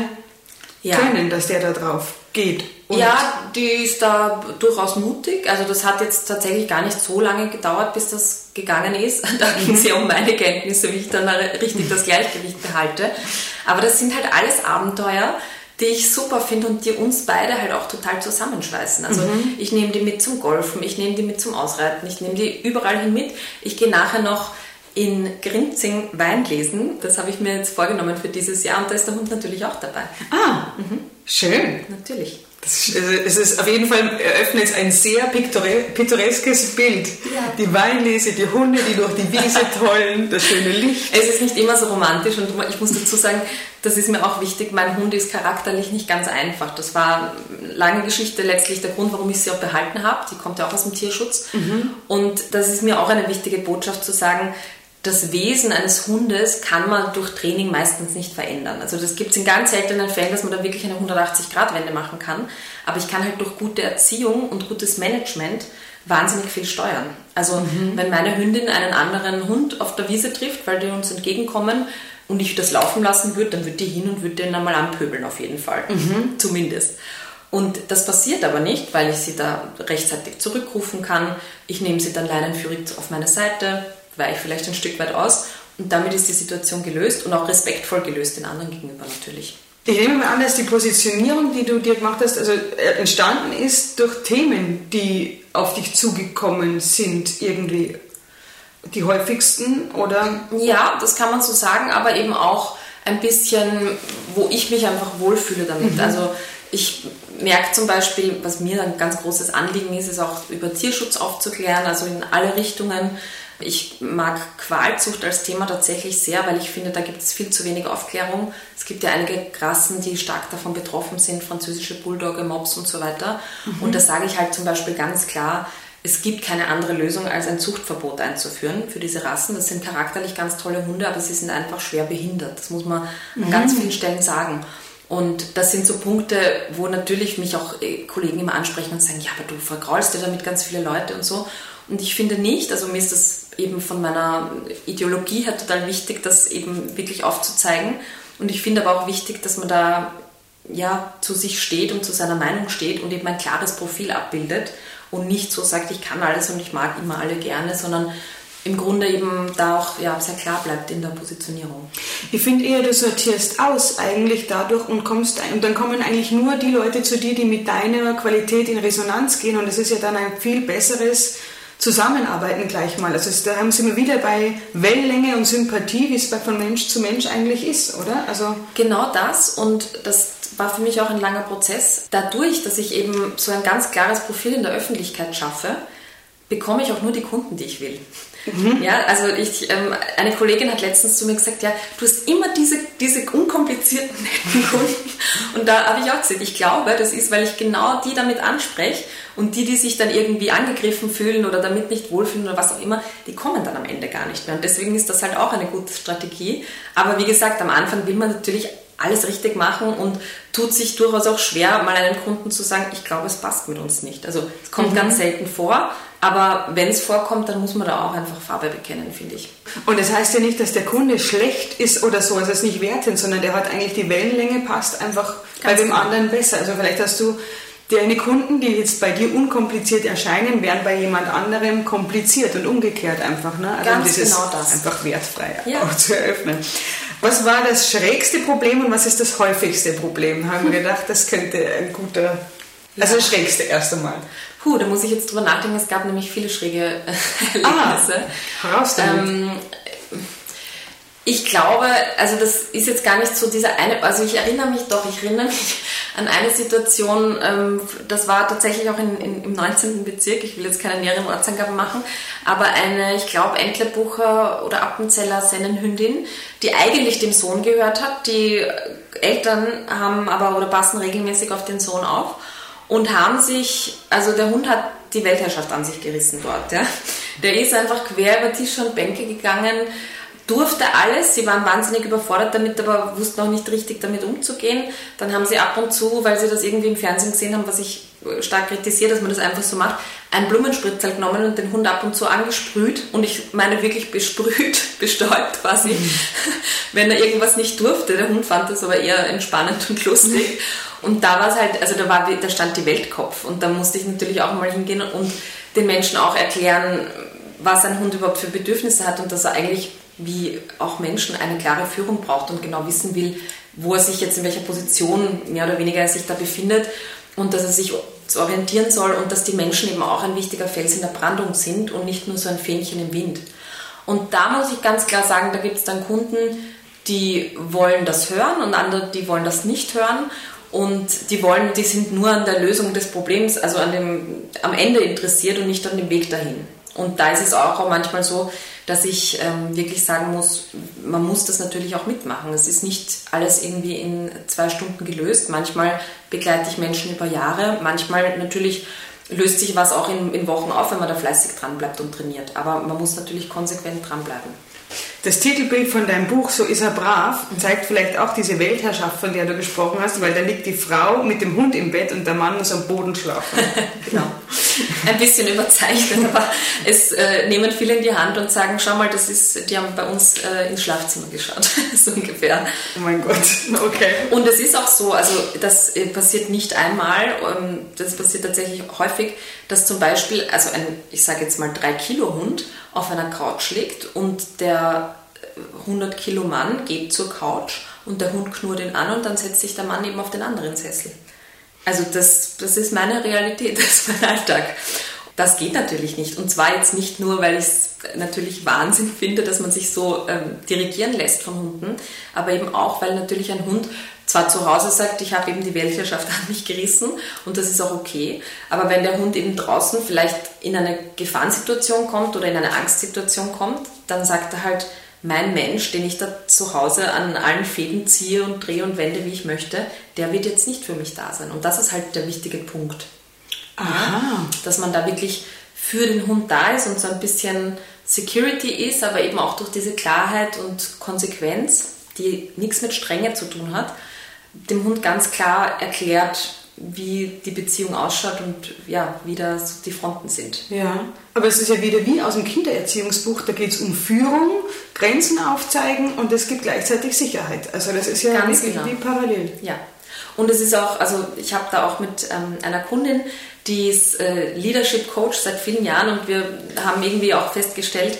ja. können, dass der da drauf geht. Und ja, die ist da durchaus mutig. Also das hat jetzt tatsächlich gar nicht so lange gedauert, bis das gegangen ist. Da ging es ja um meine Kenntnisse, wie ich dann richtig das Gleichgewicht behalte. Aber das sind halt alles Abenteuer, die ich super finde und die uns beide halt auch total zusammenschweißen. Also mhm. ich nehme die mit zum Golfen, ich nehme die mit zum Ausreiten, ich nehme die überall hin mit. Ich gehe nachher noch in Grinzing Wein lesen. Das habe ich mir jetzt vorgenommen für dieses Jahr und da ist der Hund natürlich auch dabei. Ah, mhm. schön. Natürlich. Das, also es ist auf jeden Fall eröffnet es ein sehr pittoreskes Bild. Ja. Die Weinlese, die Hunde, die durch die Wiese tollen, das schöne Licht. Es ist nicht immer so romantisch und ich muss dazu sagen, das ist mir auch wichtig, mein Hund ist charakterlich nicht ganz einfach. Das war eine lange Geschichte letztlich der Grund, warum ich sie auch behalten habe. Die kommt ja auch aus dem Tierschutz. Mhm. Und das ist mir auch eine wichtige Botschaft zu sagen, das Wesen eines Hundes kann man durch Training meistens nicht verändern. Also das gibt es in ganz seltenen Fällen, dass man da wirklich eine 180-Grad-Wende machen kann. Aber ich kann halt durch gute Erziehung und gutes Management wahnsinnig viel steuern. Also mhm. wenn meine Hündin einen anderen Hund auf der Wiese trifft, weil die uns entgegenkommen und ich das laufen lassen würde, dann würde die hin und würde den einmal anpöbeln auf jeden Fall. Mhm. Zumindest. Und das passiert aber nicht, weil ich sie da rechtzeitig zurückrufen kann. Ich nehme sie dann leinenführig auf meine Seite, weiche vielleicht ein Stück weit aus und damit ist die Situation gelöst und auch respektvoll gelöst den anderen gegenüber natürlich. Ich nehme mal an, dass die Positionierung, die du dir gemacht hast, also äh, entstanden ist durch Themen, die auf dich zugekommen sind, irgendwie die häufigsten, oder? Ja, das kann man so sagen, aber eben auch ein bisschen, wo ich mich einfach wohlfühle damit. Mhm. Also ich merke zum Beispiel, was mir ein ganz großes Anliegen ist, ist auch über Tierschutz aufzuklären, also in alle Richtungen. Ich mag Qualzucht als Thema tatsächlich sehr, weil ich finde, da gibt es viel zu wenig Aufklärung. Es gibt ja einige Rassen, die stark davon betroffen sind, französische Bulldogge, Mops und so weiter. Mhm. Und da sage ich halt zum Beispiel ganz klar, es gibt keine andere Lösung, als ein Zuchtverbot einzuführen für diese Rassen. Das sind charakterlich ganz tolle Hunde, aber sie sind einfach schwer behindert. Das muss man mhm. an ganz vielen Stellen sagen. Und das sind so Punkte, wo natürlich mich auch äh, Kollegen immer ansprechen und sagen, ja, aber du vergraulst ja damit ganz viele Leute und so. Und ich finde nicht, also mir ist das eben von meiner Ideologie her total wichtig, das eben wirklich aufzuzeigen. Und ich finde aber auch wichtig, dass man da ja zu sich steht und zu seiner Meinung steht und eben ein klares Profil abbildet und nicht so sagt, ich kann alles und ich mag immer alle gerne, sondern im Grunde eben da auch ja, sehr klar bleibt in der Positionierung. Ich finde eher, du sortierst aus eigentlich dadurch und kommst und dann kommen eigentlich nur die Leute zu dir, die mit deiner Qualität in Resonanz gehen und das ist ja dann ein viel besseres Zusammenarbeiten gleich mal. Also da haben Sie immer wieder bei Wellenlänge und Sympathie, wie es bei von Mensch zu Mensch eigentlich ist, oder? Also genau das und das war für mich auch ein langer Prozess. Dadurch, dass ich eben so ein ganz klares Profil in der Öffentlichkeit schaffe, bekomme ich auch nur die Kunden, die ich will. Mhm. Ja, also ich, ähm, eine Kollegin hat letztens zu mir gesagt, ja, du hast immer diese, diese unkomplizierten netten Kunden. Und da habe ich auch gesagt, ich glaube, das ist, weil ich genau die damit anspreche und die, die sich dann irgendwie angegriffen fühlen oder damit nicht wohlfühlen oder was auch immer, die kommen dann am Ende gar nicht mehr. Und deswegen ist das halt auch eine gute Strategie. Aber wie gesagt, am Anfang will man natürlich alles richtig machen und tut sich durchaus auch schwer, mal einem Kunden zu sagen, ich glaube, es passt mit uns nicht. Also es kommt mhm. ganz selten vor, aber wenn es vorkommt, dann muss man da auch einfach Farbe bekennen, finde ich. Und das heißt ja nicht, dass der Kunde schlecht ist oder so, also es ist nicht wertend, sondern der hat eigentlich die Wellenlänge, passt einfach ganz bei dem genau. anderen besser. Also vielleicht hast du Deine Kunden, die jetzt bei dir unkompliziert erscheinen, werden bei jemand anderem kompliziert und umgekehrt einfach. Ne? Also Ganz genau das. Einfach wertfrei ja. auch zu eröffnen. Was war das schrägste Problem und was ist das häufigste Problem? Haben wir gedacht, das könnte ein guter, also das schrägste erst einmal. Puh, da muss ich jetzt drüber nachdenken. Es gab nämlich viele schräge Erlebnisse. Ah, raus damit. Ähm, ich glaube, also das ist jetzt gar nicht so dieser eine, also ich erinnere mich doch, ich erinnere mich an eine Situation, ähm, das war tatsächlich auch in, in, im 19. Bezirk, ich will jetzt keine näheren Ortsangaben machen, aber eine, ich glaube, Entlebucher oder Appenzeller Sennenhündin, die eigentlich dem Sohn gehört hat, die Eltern haben aber oder passen regelmäßig auf den Sohn auf und haben sich, also der Hund hat die Weltherrschaft an sich gerissen dort, ja. Der ist einfach quer über Tische und Bänke gegangen, durfte alles. Sie waren wahnsinnig überfordert damit, aber wussten auch nicht richtig damit umzugehen. Dann haben sie ab und zu, weil sie das irgendwie im Fernsehen gesehen haben, was ich stark kritisiere, dass man das einfach so macht, einen Blumenspritzer genommen und den Hund ab und zu angesprüht. Und ich meine wirklich besprüht, bestäubt quasi, mhm. wenn er irgendwas nicht durfte. Der Hund fand das aber eher entspannend und lustig. Und da war es halt, also da, war, da stand die Weltkopf. Und da musste ich natürlich auch mal hingehen und den Menschen auch erklären, was ein Hund überhaupt für Bedürfnisse hat und dass er eigentlich wie auch Menschen eine klare Führung braucht und genau wissen will, wo er sich jetzt in welcher Position mehr oder weniger sich da befindet und dass er sich orientieren soll und dass die Menschen eben auch ein wichtiger Fels in der Brandung sind und nicht nur so ein Fähnchen im Wind. Und da muss ich ganz klar sagen, da gibt es dann Kunden, die wollen das hören und andere, die wollen das nicht hören und die wollen, die sind nur an der Lösung des Problems, also an dem, am Ende interessiert und nicht an dem Weg dahin. Und da ist es auch manchmal so, dass ich ähm, wirklich sagen muss, man muss das natürlich auch mitmachen. Es ist nicht alles irgendwie in zwei Stunden gelöst. Manchmal begleite ich Menschen über Jahre, manchmal natürlich löst sich was auch in, in Wochen auf, wenn man da fleißig dran bleibt und trainiert. Aber man muss natürlich konsequent dranbleiben. Das Titelbild von deinem Buch, So ist er brav, zeigt vielleicht auch diese Weltherrschaft, von der du gesprochen hast, weil da liegt die Frau mit dem Hund im Bett und der Mann muss am Boden schlafen. genau. Ein bisschen überzeichnet, aber es äh, nehmen viele in die Hand und sagen, schau mal, das ist, die haben bei uns äh, ins Schlafzimmer geschaut, so ungefähr. Oh mein Gott, okay. Und es ist auch so, also das äh, passiert nicht einmal, ähm, das passiert tatsächlich häufig, dass zum Beispiel, also ein, ich sage jetzt mal, 3 Kilo Hund auf einer Couch liegt und der 100 Kilo Mann geht zur Couch und der Hund knurrt ihn an und dann setzt sich der Mann eben auf den anderen Sessel. Also das, das ist meine Realität, das ist mein Alltag. Das geht natürlich nicht. Und zwar jetzt nicht nur, weil ich es natürlich Wahnsinn finde, dass man sich so ähm, dirigieren lässt von Hunden, aber eben auch, weil natürlich ein Hund zwar zu Hause sagt, ich habe eben die Weltherrschaft an mich gerissen und das ist auch okay, aber wenn der Hund eben draußen vielleicht in eine Gefahrensituation kommt oder in eine Angstsituation kommt, dann sagt er halt, mein Mensch, den ich da zu Hause an allen Fäden ziehe und drehe und wende, wie ich möchte, der wird jetzt nicht für mich da sein. Und das ist halt der wichtige Punkt. Aha. dass man da wirklich für den Hund da ist und so ein bisschen Security ist, aber eben auch durch diese Klarheit und Konsequenz, die nichts mit Strenge zu tun hat, dem Hund ganz klar erklärt, wie die Beziehung ausschaut und ja, wie da so die Fronten sind. Ja, aber es ist ja wieder wie aus dem Kindererziehungsbuch, da geht es um Führung, Grenzen aufzeigen und es gibt gleichzeitig Sicherheit. Also das ist ja Ganz genau. wie parallel. Ja. Und es ist auch, also ich habe da auch mit ähm, einer Kundin, die ist äh, Leadership Coach seit vielen Jahren und wir haben irgendwie auch festgestellt,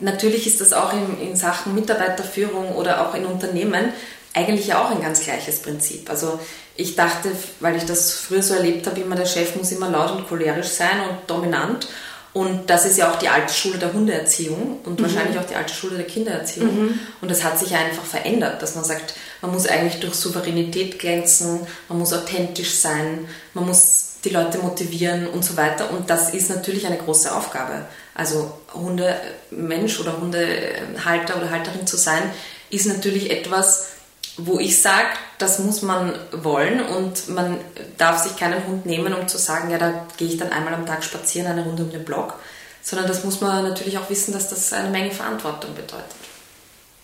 natürlich ist das auch in, in Sachen Mitarbeiterführung oder auch in Unternehmen eigentlich ja auch ein ganz gleiches Prinzip. Also ich dachte, weil ich das früher so erlebt habe, immer der Chef muss immer laut und cholerisch sein und dominant. Und das ist ja auch die alte Schule der Hundeerziehung und mhm. wahrscheinlich auch die alte Schule der Kindererziehung. Mhm. Und das hat sich einfach verändert, dass man sagt, man muss eigentlich durch Souveränität glänzen, man muss authentisch sein, man muss die Leute motivieren und so weiter. Und das ist natürlich eine große Aufgabe. Also Hundemensch oder Hundehalter oder Halterin zu sein, ist natürlich etwas, wo ich sage, das muss man wollen und man darf sich keinen Hund nehmen, um zu sagen, ja, da gehe ich dann einmal am Tag spazieren, eine Runde um den Block, sondern das muss man natürlich auch wissen, dass das eine Menge Verantwortung bedeutet.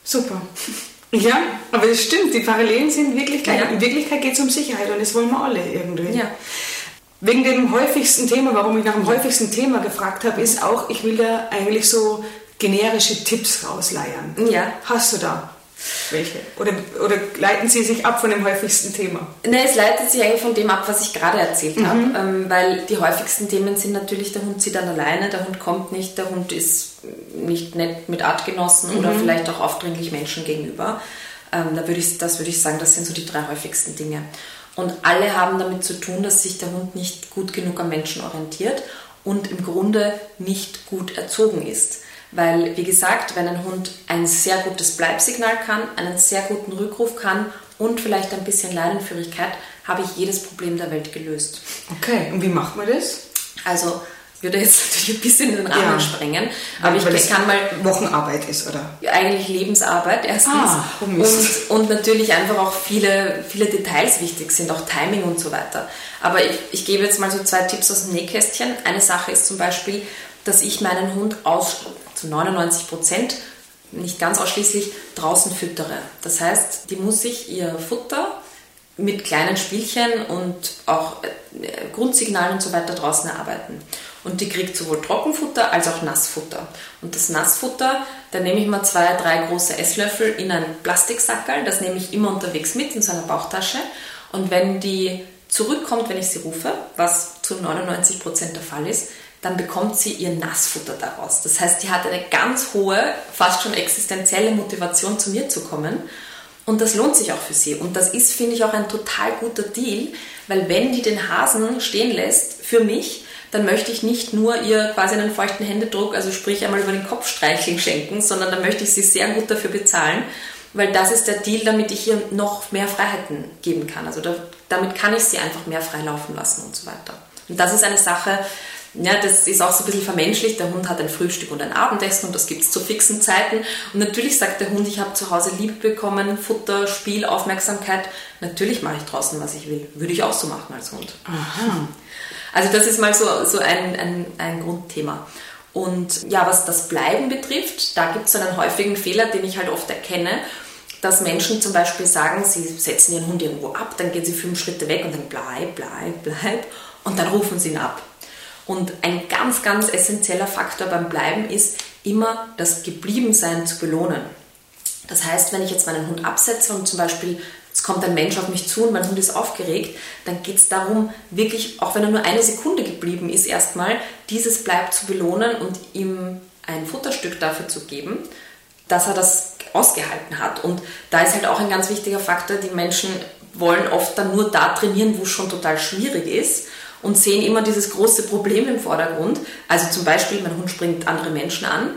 Super. Ja, aber es stimmt, die Parallelen sind wirklich gleich. Ja. In Wirklichkeit geht es um Sicherheit und das wollen wir alle irgendwie. Ja. Wegen dem häufigsten Thema, warum ich nach dem häufigsten Thema gefragt habe, ist auch, ich will da eigentlich so generische Tipps rausleiern. Ja. Hast du da? Welche? Oder, oder leiten Sie sich ab von dem häufigsten Thema? Ne, es leitet sich eigentlich von dem ab, was ich gerade erzählt mhm. habe. Ähm, weil die häufigsten Themen sind natürlich, der Hund zieht dann alleine, der Hund kommt nicht, der Hund ist nicht nett mit Artgenossen mhm. oder vielleicht auch aufdringlich Menschen gegenüber. Ähm, da würde ich, das würde ich sagen, das sind so die drei häufigsten Dinge. Und alle haben damit zu tun, dass sich der Hund nicht gut genug am Menschen orientiert und im Grunde nicht gut erzogen ist. Weil, wie gesagt, wenn ein Hund ein sehr gutes Bleibsignal kann, einen sehr guten Rückruf kann und vielleicht ein bisschen Leinenführigkeit, habe ich jedes Problem der Welt gelöst. Okay, und wie macht man das? Also, würde jetzt natürlich ein bisschen in den Rahmen ja. sprengen, aber Weil ich kann mal. Wochenarbeit ist, oder? Eigentlich Lebensarbeit erstens. Ah, oh und, und natürlich einfach auch viele, viele Details wichtig sind, auch Timing und so weiter. Aber ich, ich gebe jetzt mal so zwei Tipps aus dem Nähkästchen. Eine Sache ist zum Beispiel, dass ich meinen Hund aus, zu 99 Prozent, nicht ganz ausschließlich, draußen füttere. Das heißt, die muss sich ihr Futter mit kleinen Spielchen und auch äh, Grundsignalen und so weiter draußen erarbeiten. Und die kriegt sowohl Trockenfutter als auch Nassfutter. Und das Nassfutter, da nehme ich mal zwei, drei große Esslöffel in ein Plastiksackerl, das nehme ich immer unterwegs mit in so einer Bauchtasche. Und wenn die zurückkommt, wenn ich sie rufe, was zu 99 Prozent der Fall ist, dann bekommt sie ihr Nassfutter daraus. Das heißt, die hat eine ganz hohe, fast schon existenzielle Motivation, zu mir zu kommen. Und das lohnt sich auch für sie. Und das ist, finde ich, auch ein total guter Deal, weil wenn die den Hasen stehen lässt, für mich, dann möchte ich nicht nur ihr quasi einen feuchten Händedruck, also sprich einmal über den Kopf streicheln schenken, sondern dann möchte ich sie sehr gut dafür bezahlen, weil das ist der Deal, damit ich ihr noch mehr Freiheiten geben kann. Also da, damit kann ich sie einfach mehr freilaufen lassen und so weiter. Und das ist eine Sache, ja, das ist auch so ein bisschen vermenschlicht. Der Hund hat ein Frühstück und ein Abendessen und das gibt es zu fixen Zeiten. Und natürlich sagt der Hund, ich habe zu Hause Liebe bekommen, Futter, Spiel, Aufmerksamkeit. Natürlich mache ich draußen, was ich will. Würde ich auch so machen als Hund. Aha. Also das ist mal so, so ein, ein, ein Grundthema. Und ja, was das Bleiben betrifft, da gibt es einen häufigen Fehler, den ich halt oft erkenne, dass Menschen zum Beispiel sagen, sie setzen ihren Hund irgendwo ab, dann gehen sie fünf Schritte weg und dann bleib, bleib, bleib und dann rufen sie ihn ab. Und ein ganz, ganz essentieller Faktor beim Bleiben ist immer das Gebliebensein zu belohnen. Das heißt, wenn ich jetzt meinen Hund absetze und zum Beispiel es kommt ein Mensch auf mich zu und mein Hund ist aufgeregt, dann geht es darum, wirklich, auch wenn er nur eine Sekunde geblieben ist, erstmal dieses Bleib zu belohnen und ihm ein Futterstück dafür zu geben, dass er das ausgehalten hat. Und da ist halt auch ein ganz wichtiger Faktor, die Menschen wollen oft dann nur da trainieren, wo es schon total schwierig ist und sehen immer dieses große Problem im Vordergrund. Also zum Beispiel, mein Hund springt andere Menschen an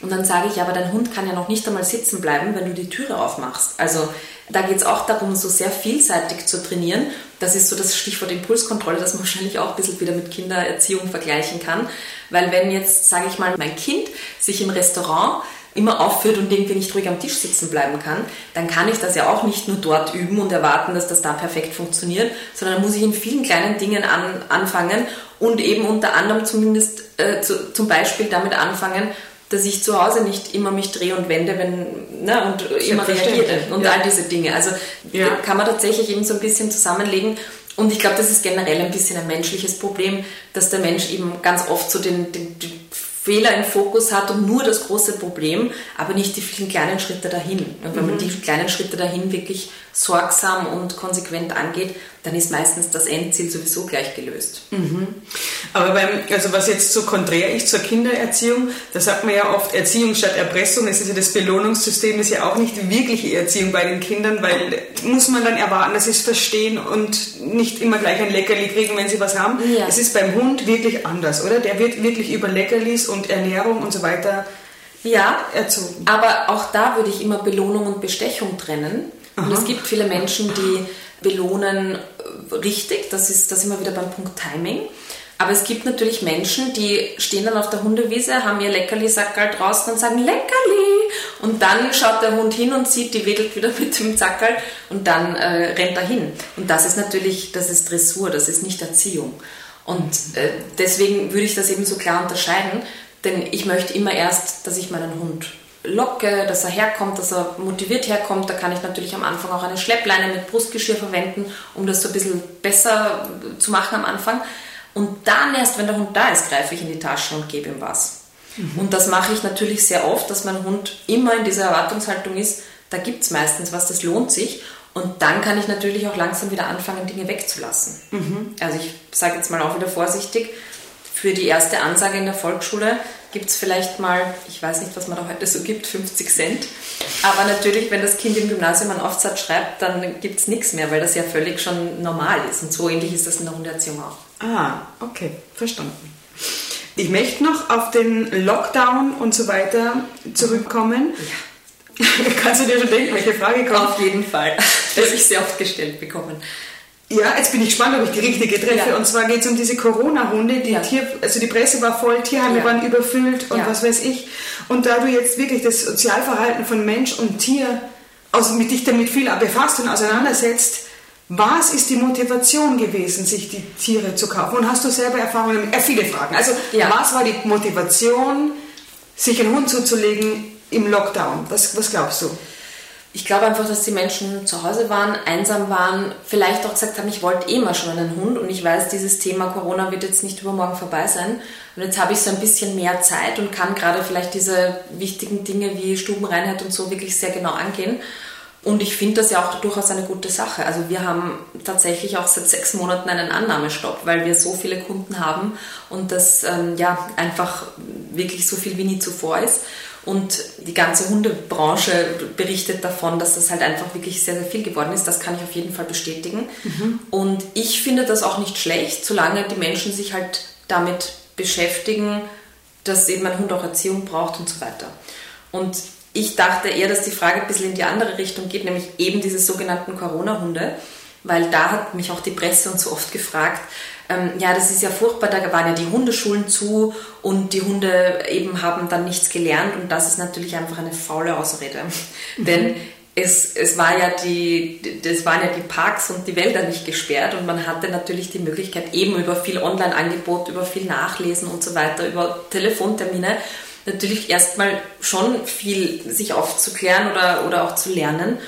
und dann sage ich, aber dein Hund kann ja noch nicht einmal sitzen bleiben, wenn du die Türe aufmachst. Also da geht es auch darum, so sehr vielseitig zu trainieren. Das ist so das Stichwort Impulskontrolle, das man wahrscheinlich auch ein bisschen wieder mit Kindererziehung vergleichen kann. Weil wenn jetzt, sage ich mal, mein Kind sich im Restaurant immer aufführt und irgendwie nicht ruhig am Tisch sitzen bleiben kann, dann kann ich das ja auch nicht nur dort üben und erwarten, dass das da perfekt funktioniert, sondern muss ich in vielen kleinen Dingen an, anfangen und eben unter anderem zumindest äh, zu, zum Beispiel damit anfangen, dass ich zu Hause nicht immer mich drehe und wende wenn, ne, und immer reagiere und ja. all diese Dinge. Also ja. kann man tatsächlich eben so ein bisschen zusammenlegen. Und ich glaube, das ist generell ein bisschen ein menschliches Problem, dass der Mensch eben ganz oft so den, den, den Fehler im Fokus hat und nur das große Problem, aber nicht die vielen kleinen Schritte dahin. Und wenn mhm. man die kleinen Schritte dahin wirklich sorgsam und konsequent angeht, dann ist meistens das Endziel sowieso gleich gelöst. Mhm. Aber beim, also was jetzt so konträr ist zur Kindererziehung, da sagt man ja oft Erziehung statt Erpressung. Es ist ja das Belohnungssystem ist ja auch nicht die wirkliche Erziehung bei den Kindern, weil muss man dann erwarten, dass sie es verstehen und nicht immer gleich ein Leckerli kriegen, wenn sie was haben. Ja. Es ist beim Hund wirklich anders, oder? Der wird wirklich über Leckerlis und Ernährung und so weiter ja, erzogen. Aber auch da würde ich immer Belohnung und Bestechung trennen. Aha. Und es gibt viele Menschen, die belohnen richtig, das ist das immer wieder beim Punkt Timing. Aber es gibt natürlich Menschen, die stehen dann auf der Hundewiese, haben ihr Leckerli-Sackerl draußen und sagen Leckerli. Und dann schaut der Hund hin und sieht, die wedelt wieder mit dem Sackerl und dann äh, rennt er hin. Und das ist natürlich, das ist Dressur, das ist nicht Erziehung. Und äh, deswegen würde ich das eben so klar unterscheiden, denn ich möchte immer erst, dass ich meinen Hund locke, dass er herkommt, dass er motiviert herkommt. Da kann ich natürlich am Anfang auch eine Schleppleine mit Brustgeschirr verwenden, um das so ein bisschen besser zu machen am Anfang. Und dann erst, wenn der Hund da ist, greife ich in die Tasche und gebe ihm was. Mhm. Und das mache ich natürlich sehr oft, dass mein Hund immer in dieser Erwartungshaltung ist, da gibt es meistens was, das lohnt sich. Und dann kann ich natürlich auch langsam wieder anfangen, Dinge wegzulassen. Mhm. Also ich sage jetzt mal auch wieder vorsichtig, für die erste Ansage in der Volksschule gibt es vielleicht mal, ich weiß nicht, was man da heute so gibt, 50 Cent. Aber natürlich, wenn das Kind im Gymnasium einen Aufsatz schreibt, dann gibt es nichts mehr, weil das ja völlig schon normal ist. Und so ähnlich ist das in der Hundeerziehung auch. Ah, okay, verstanden. Ich möchte noch auf den Lockdown und so weiter zurückkommen. Ja. Kannst du dir schon denken, welche Frage kommt? Auf jeden Fall. Das habe ich sehr oft gestellt bekommen. Ja, jetzt bin ich gespannt, ob ich die richtige treffe. Ja. Und zwar geht es um diese Corona-Hunde. Die, ja. also die Presse war voll, Tierheime ja. waren überfüllt und was weiß ich. Und da du jetzt wirklich das Sozialverhalten von Mensch und Tier also mit dich damit viel befasst und auseinandersetzt, was ist die Motivation gewesen, sich die Tiere zu kaufen? Und hast du selber Erfahrungen damit? Äh, viele Fragen. Also, was war die Motivation, sich einen Hund zuzulegen im Lockdown? Was, was glaubst du? Ich glaube einfach, dass die Menschen zu Hause waren, einsam waren, vielleicht auch gesagt haben, ich wollte eh mal schon einen Hund und ich weiß, dieses Thema Corona wird jetzt nicht übermorgen vorbei sein. Und jetzt habe ich so ein bisschen mehr Zeit und kann gerade vielleicht diese wichtigen Dinge wie Stubenreinheit und so wirklich sehr genau angehen. Und ich finde das ja auch durchaus eine gute Sache. Also wir haben tatsächlich auch seit sechs Monaten einen Annahmestopp, weil wir so viele Kunden haben und das ähm, ja einfach wirklich so viel wie nie zuvor ist. Und die ganze Hundebranche berichtet davon, dass das halt einfach wirklich sehr, sehr viel geworden ist. Das kann ich auf jeden Fall bestätigen. Mhm. Und ich finde das auch nicht schlecht, solange die Menschen sich halt damit beschäftigen, dass eben ein Hund auch Erziehung braucht und so weiter. Und ich dachte eher, dass die Frage ein bisschen in die andere Richtung geht, nämlich eben diese sogenannten Corona-Hunde, weil da hat mich auch die Presse und so oft gefragt, ähm, ja, das ist ja furchtbar, da waren ja die Hundeschulen zu und die Hunde eben haben dann nichts gelernt und das ist natürlich einfach eine faule Ausrede. Mhm. Denn es, es, war ja die, das waren ja die Parks und die Wälder nicht gesperrt und man hatte natürlich die Möglichkeit, eben über viel Online-Angebot, über viel Nachlesen und so weiter, über Telefontermine, natürlich erstmal schon viel sich aufzuklären oder, oder auch zu lernen.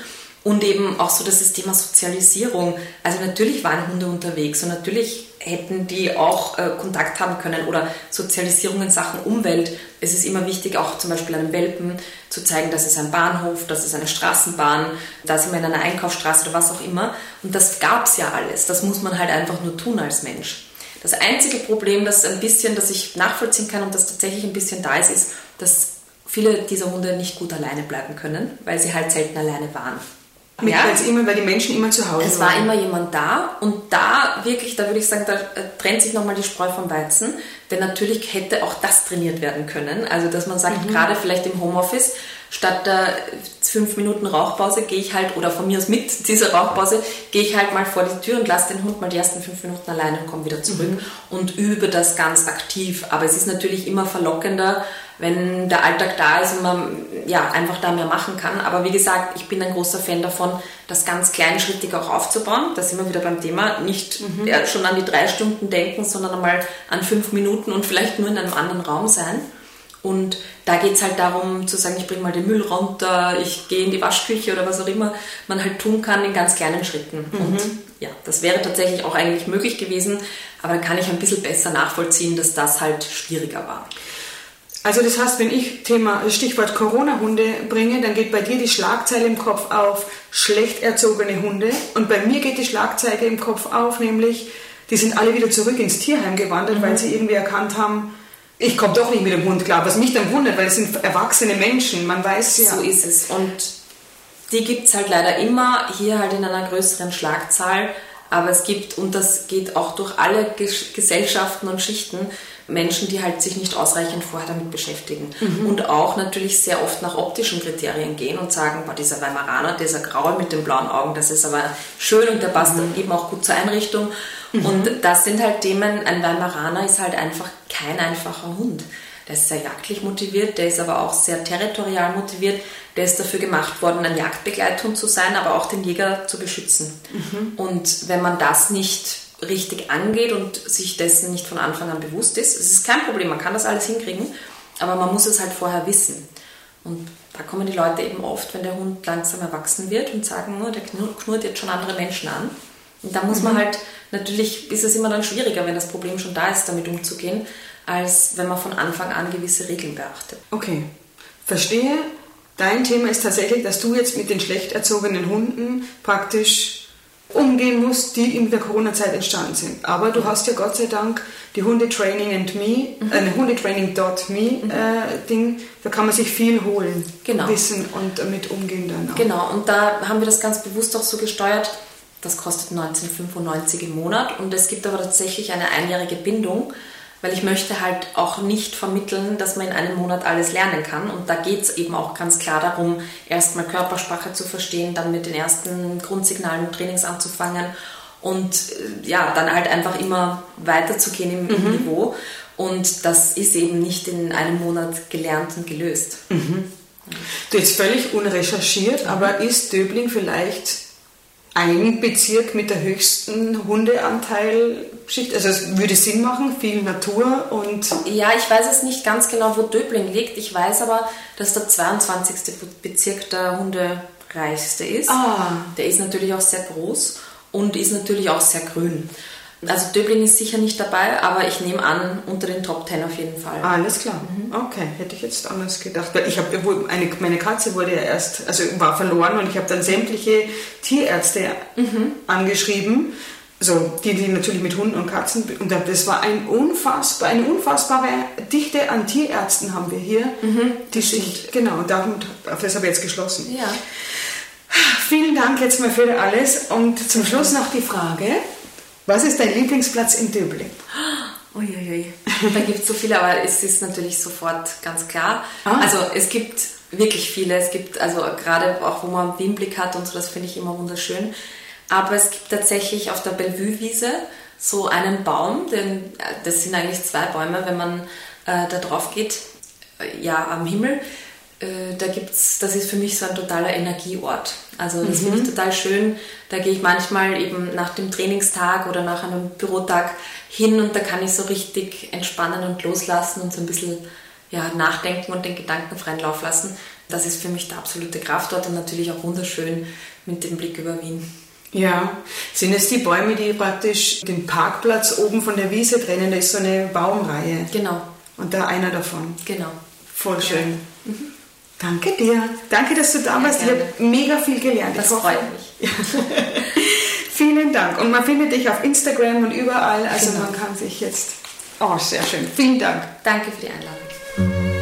Und eben auch so das Thema Sozialisierung. Also natürlich waren Hunde unterwegs und natürlich hätten die auch äh, Kontakt haben können oder Sozialisierung in Sachen Umwelt. Es ist immer wichtig, auch zum Beispiel einem Welpen zu zeigen, dass es ein Bahnhof, dass es eine Straßenbahn, da sind wir in einer Einkaufsstraße oder was auch immer. Und das gab es ja alles. Das muss man halt einfach nur tun als Mensch. Das einzige Problem, das ein bisschen, das ich nachvollziehen kann und das tatsächlich ein bisschen da ist, ist, dass viele dieser Hunde nicht gut alleine bleiben können, weil sie halt selten alleine waren. Mit ja. Weil, immer, weil die Menschen immer zu Hause es waren. Es war immer jemand da und da wirklich, da würde ich sagen, da äh, trennt sich nochmal die Spreu vom Weizen, denn natürlich hätte auch das trainiert werden können. Also, dass man sagt, mhm. gerade vielleicht im Homeoffice, statt der fünf Minuten Rauchpause gehe ich halt, oder von mir aus mit dieser Rauchpause, gehe ich halt mal vor die Tür und lasse den Hund mal die ersten fünf Minuten alleine und komme wieder zurück mhm. und übe das ganz aktiv. Aber es ist natürlich immer verlockender, wenn der Alltag da ist und man ja, einfach da mehr machen kann. Aber wie gesagt, ich bin ein großer Fan davon, das ganz kleinschrittig auch aufzubauen. Da sind wir wieder beim Thema. Nicht mhm. schon an die drei Stunden denken, sondern einmal an fünf Minuten und vielleicht nur in einem anderen Raum sein. Und da geht es halt darum zu sagen, ich bringe mal den Müll runter, ich gehe in die Waschküche oder was auch immer man halt tun kann in ganz kleinen Schritten. Mhm. Und ja, das wäre tatsächlich auch eigentlich möglich gewesen, aber dann kann ich ein bisschen besser nachvollziehen, dass das halt schwieriger war. Also das heißt, wenn ich Thema Stichwort Corona-Hunde bringe, dann geht bei dir die Schlagzeile im Kopf auf schlecht erzogene Hunde und bei mir geht die Schlagzeile im Kopf auf, nämlich die sind alle wieder zurück ins Tierheim gewandert, mhm. weil sie irgendwie erkannt haben, ich komme doch nicht mit dem Hund klar. Was mich dann wundert, weil es sind erwachsene Menschen, man weiß ja. So ist es und die gibt es halt leider immer, hier halt in einer größeren Schlagzahl, aber es gibt, und das geht auch durch alle Gesellschaften und Schichten, Menschen, die halt sich nicht ausreichend vorher damit beschäftigen. Mhm. Und auch natürlich sehr oft nach optischen Kriterien gehen und sagen, boah, dieser Weimaraner, dieser Graue mit den blauen Augen, das ist aber schön und der passt mhm. eben auch gut zur Einrichtung. Mhm. Und das sind halt Themen, ein Weimaraner ist halt einfach kein einfacher Hund. Der ist sehr jagdlich motiviert, der ist aber auch sehr territorial motiviert. Der ist dafür gemacht worden, ein Jagdbegleithund zu sein, aber auch den Jäger zu beschützen. Mhm. Und wenn man das nicht richtig angeht und sich dessen nicht von Anfang an bewusst ist. Es ist kein Problem, man kann das alles hinkriegen, aber man muss es halt vorher wissen. Und da kommen die Leute eben oft, wenn der Hund langsam erwachsen wird und sagen, oh, der knurrt jetzt schon andere Menschen an. Und da muss mhm. man halt, natürlich ist es immer dann schwieriger, wenn das Problem schon da ist, damit umzugehen, als wenn man von Anfang an gewisse Regeln beachtet. Okay, verstehe. Dein Thema ist tatsächlich, dass du jetzt mit den schlecht erzogenen Hunden praktisch umgehen musst, die in der Corona-Zeit entstanden sind. Aber du hast ja Gott sei Dank die Hundetraining and Me, mhm. äh, Hundetraining.me mhm. äh, Ding, da kann man sich viel holen, genau. wissen und damit umgehen dann auch. Genau, und da haben wir das ganz bewusst auch so gesteuert. Das kostet 1995 im Monat und es gibt aber tatsächlich eine einjährige Bindung weil ich möchte halt auch nicht vermitteln, dass man in einem Monat alles lernen kann. Und da geht es eben auch ganz klar darum, erstmal Körpersprache zu verstehen, dann mit den ersten Grundsignalen und Trainings anzufangen und äh, ja, dann halt einfach immer weiterzugehen im, mhm. Niveau. Und das ist eben nicht in einem Monat gelernt und gelöst. Mhm. Du jetzt völlig unrecherchiert, mhm. aber ist Döbling vielleicht ein Bezirk mit der höchsten Hundeanteilschicht. Also es würde Sinn machen, viel Natur und... Ja, ich weiß es nicht ganz genau, wo Döbling liegt. Ich weiß aber, dass der 22. Bezirk der hundereichste ist. Ah. Der ist natürlich auch sehr groß und ist natürlich auch sehr grün. Also Döbling ist sicher nicht dabei, aber ich nehme an, unter den Top Ten auf jeden Fall. Alles klar. Mhm. Okay, hätte ich jetzt anders gedacht. Weil ich habe eine, meine Katze wurde ja erst, also war verloren und ich habe dann sämtliche Tierärzte mhm. angeschrieben. So, die, die natürlich mit Hunden und Katzen, und das war ein unfassbar, eine unfassbare Dichte an Tierärzten haben wir hier, mhm, die sich, genau, darum, das habe ich jetzt geschlossen. Ja. Vielen Dank jetzt mal für alles und zum Schluss noch die Frage, was ist dein Lieblingsplatz in Döbling? Uiuiui, da gibt es so viele, aber es ist natürlich sofort ganz klar. Ah. Also es gibt wirklich viele. Es gibt also gerade auch, wo man einen Bienenblick hat und so, das finde ich immer wunderschön. Aber es gibt tatsächlich auf der Bellevue-Wiese so einen Baum, denn das sind eigentlich zwei Bäume, wenn man äh, da drauf geht, äh, ja, am Himmel. Äh, da gibt's, das ist für mich so ein totaler Energieort. Also das mhm. finde ich total schön. Da gehe ich manchmal eben nach dem Trainingstag oder nach einem Bürotag hin und da kann ich so richtig entspannen und loslassen und so ein bisschen ja, nachdenken und den Gedanken freien Lauf lassen. Das ist für mich der absolute Kraftort und natürlich auch wunderschön mit dem Blick über Wien. Ja, sind es die Bäume, die praktisch den Parkplatz oben von der Wiese trennen? Da ist so eine Baumreihe. Genau. Und da einer davon. Genau. Voll schön. Ja. Mhm. Danke dir. Danke, dass du da warst. Ich habe mega viel gelernt. Das freut mich. Vielen Dank. Und man findet dich auf Instagram und überall. Also genau. man kann sich jetzt. Oh, sehr schön. Vielen Dank. Danke für die Einladung.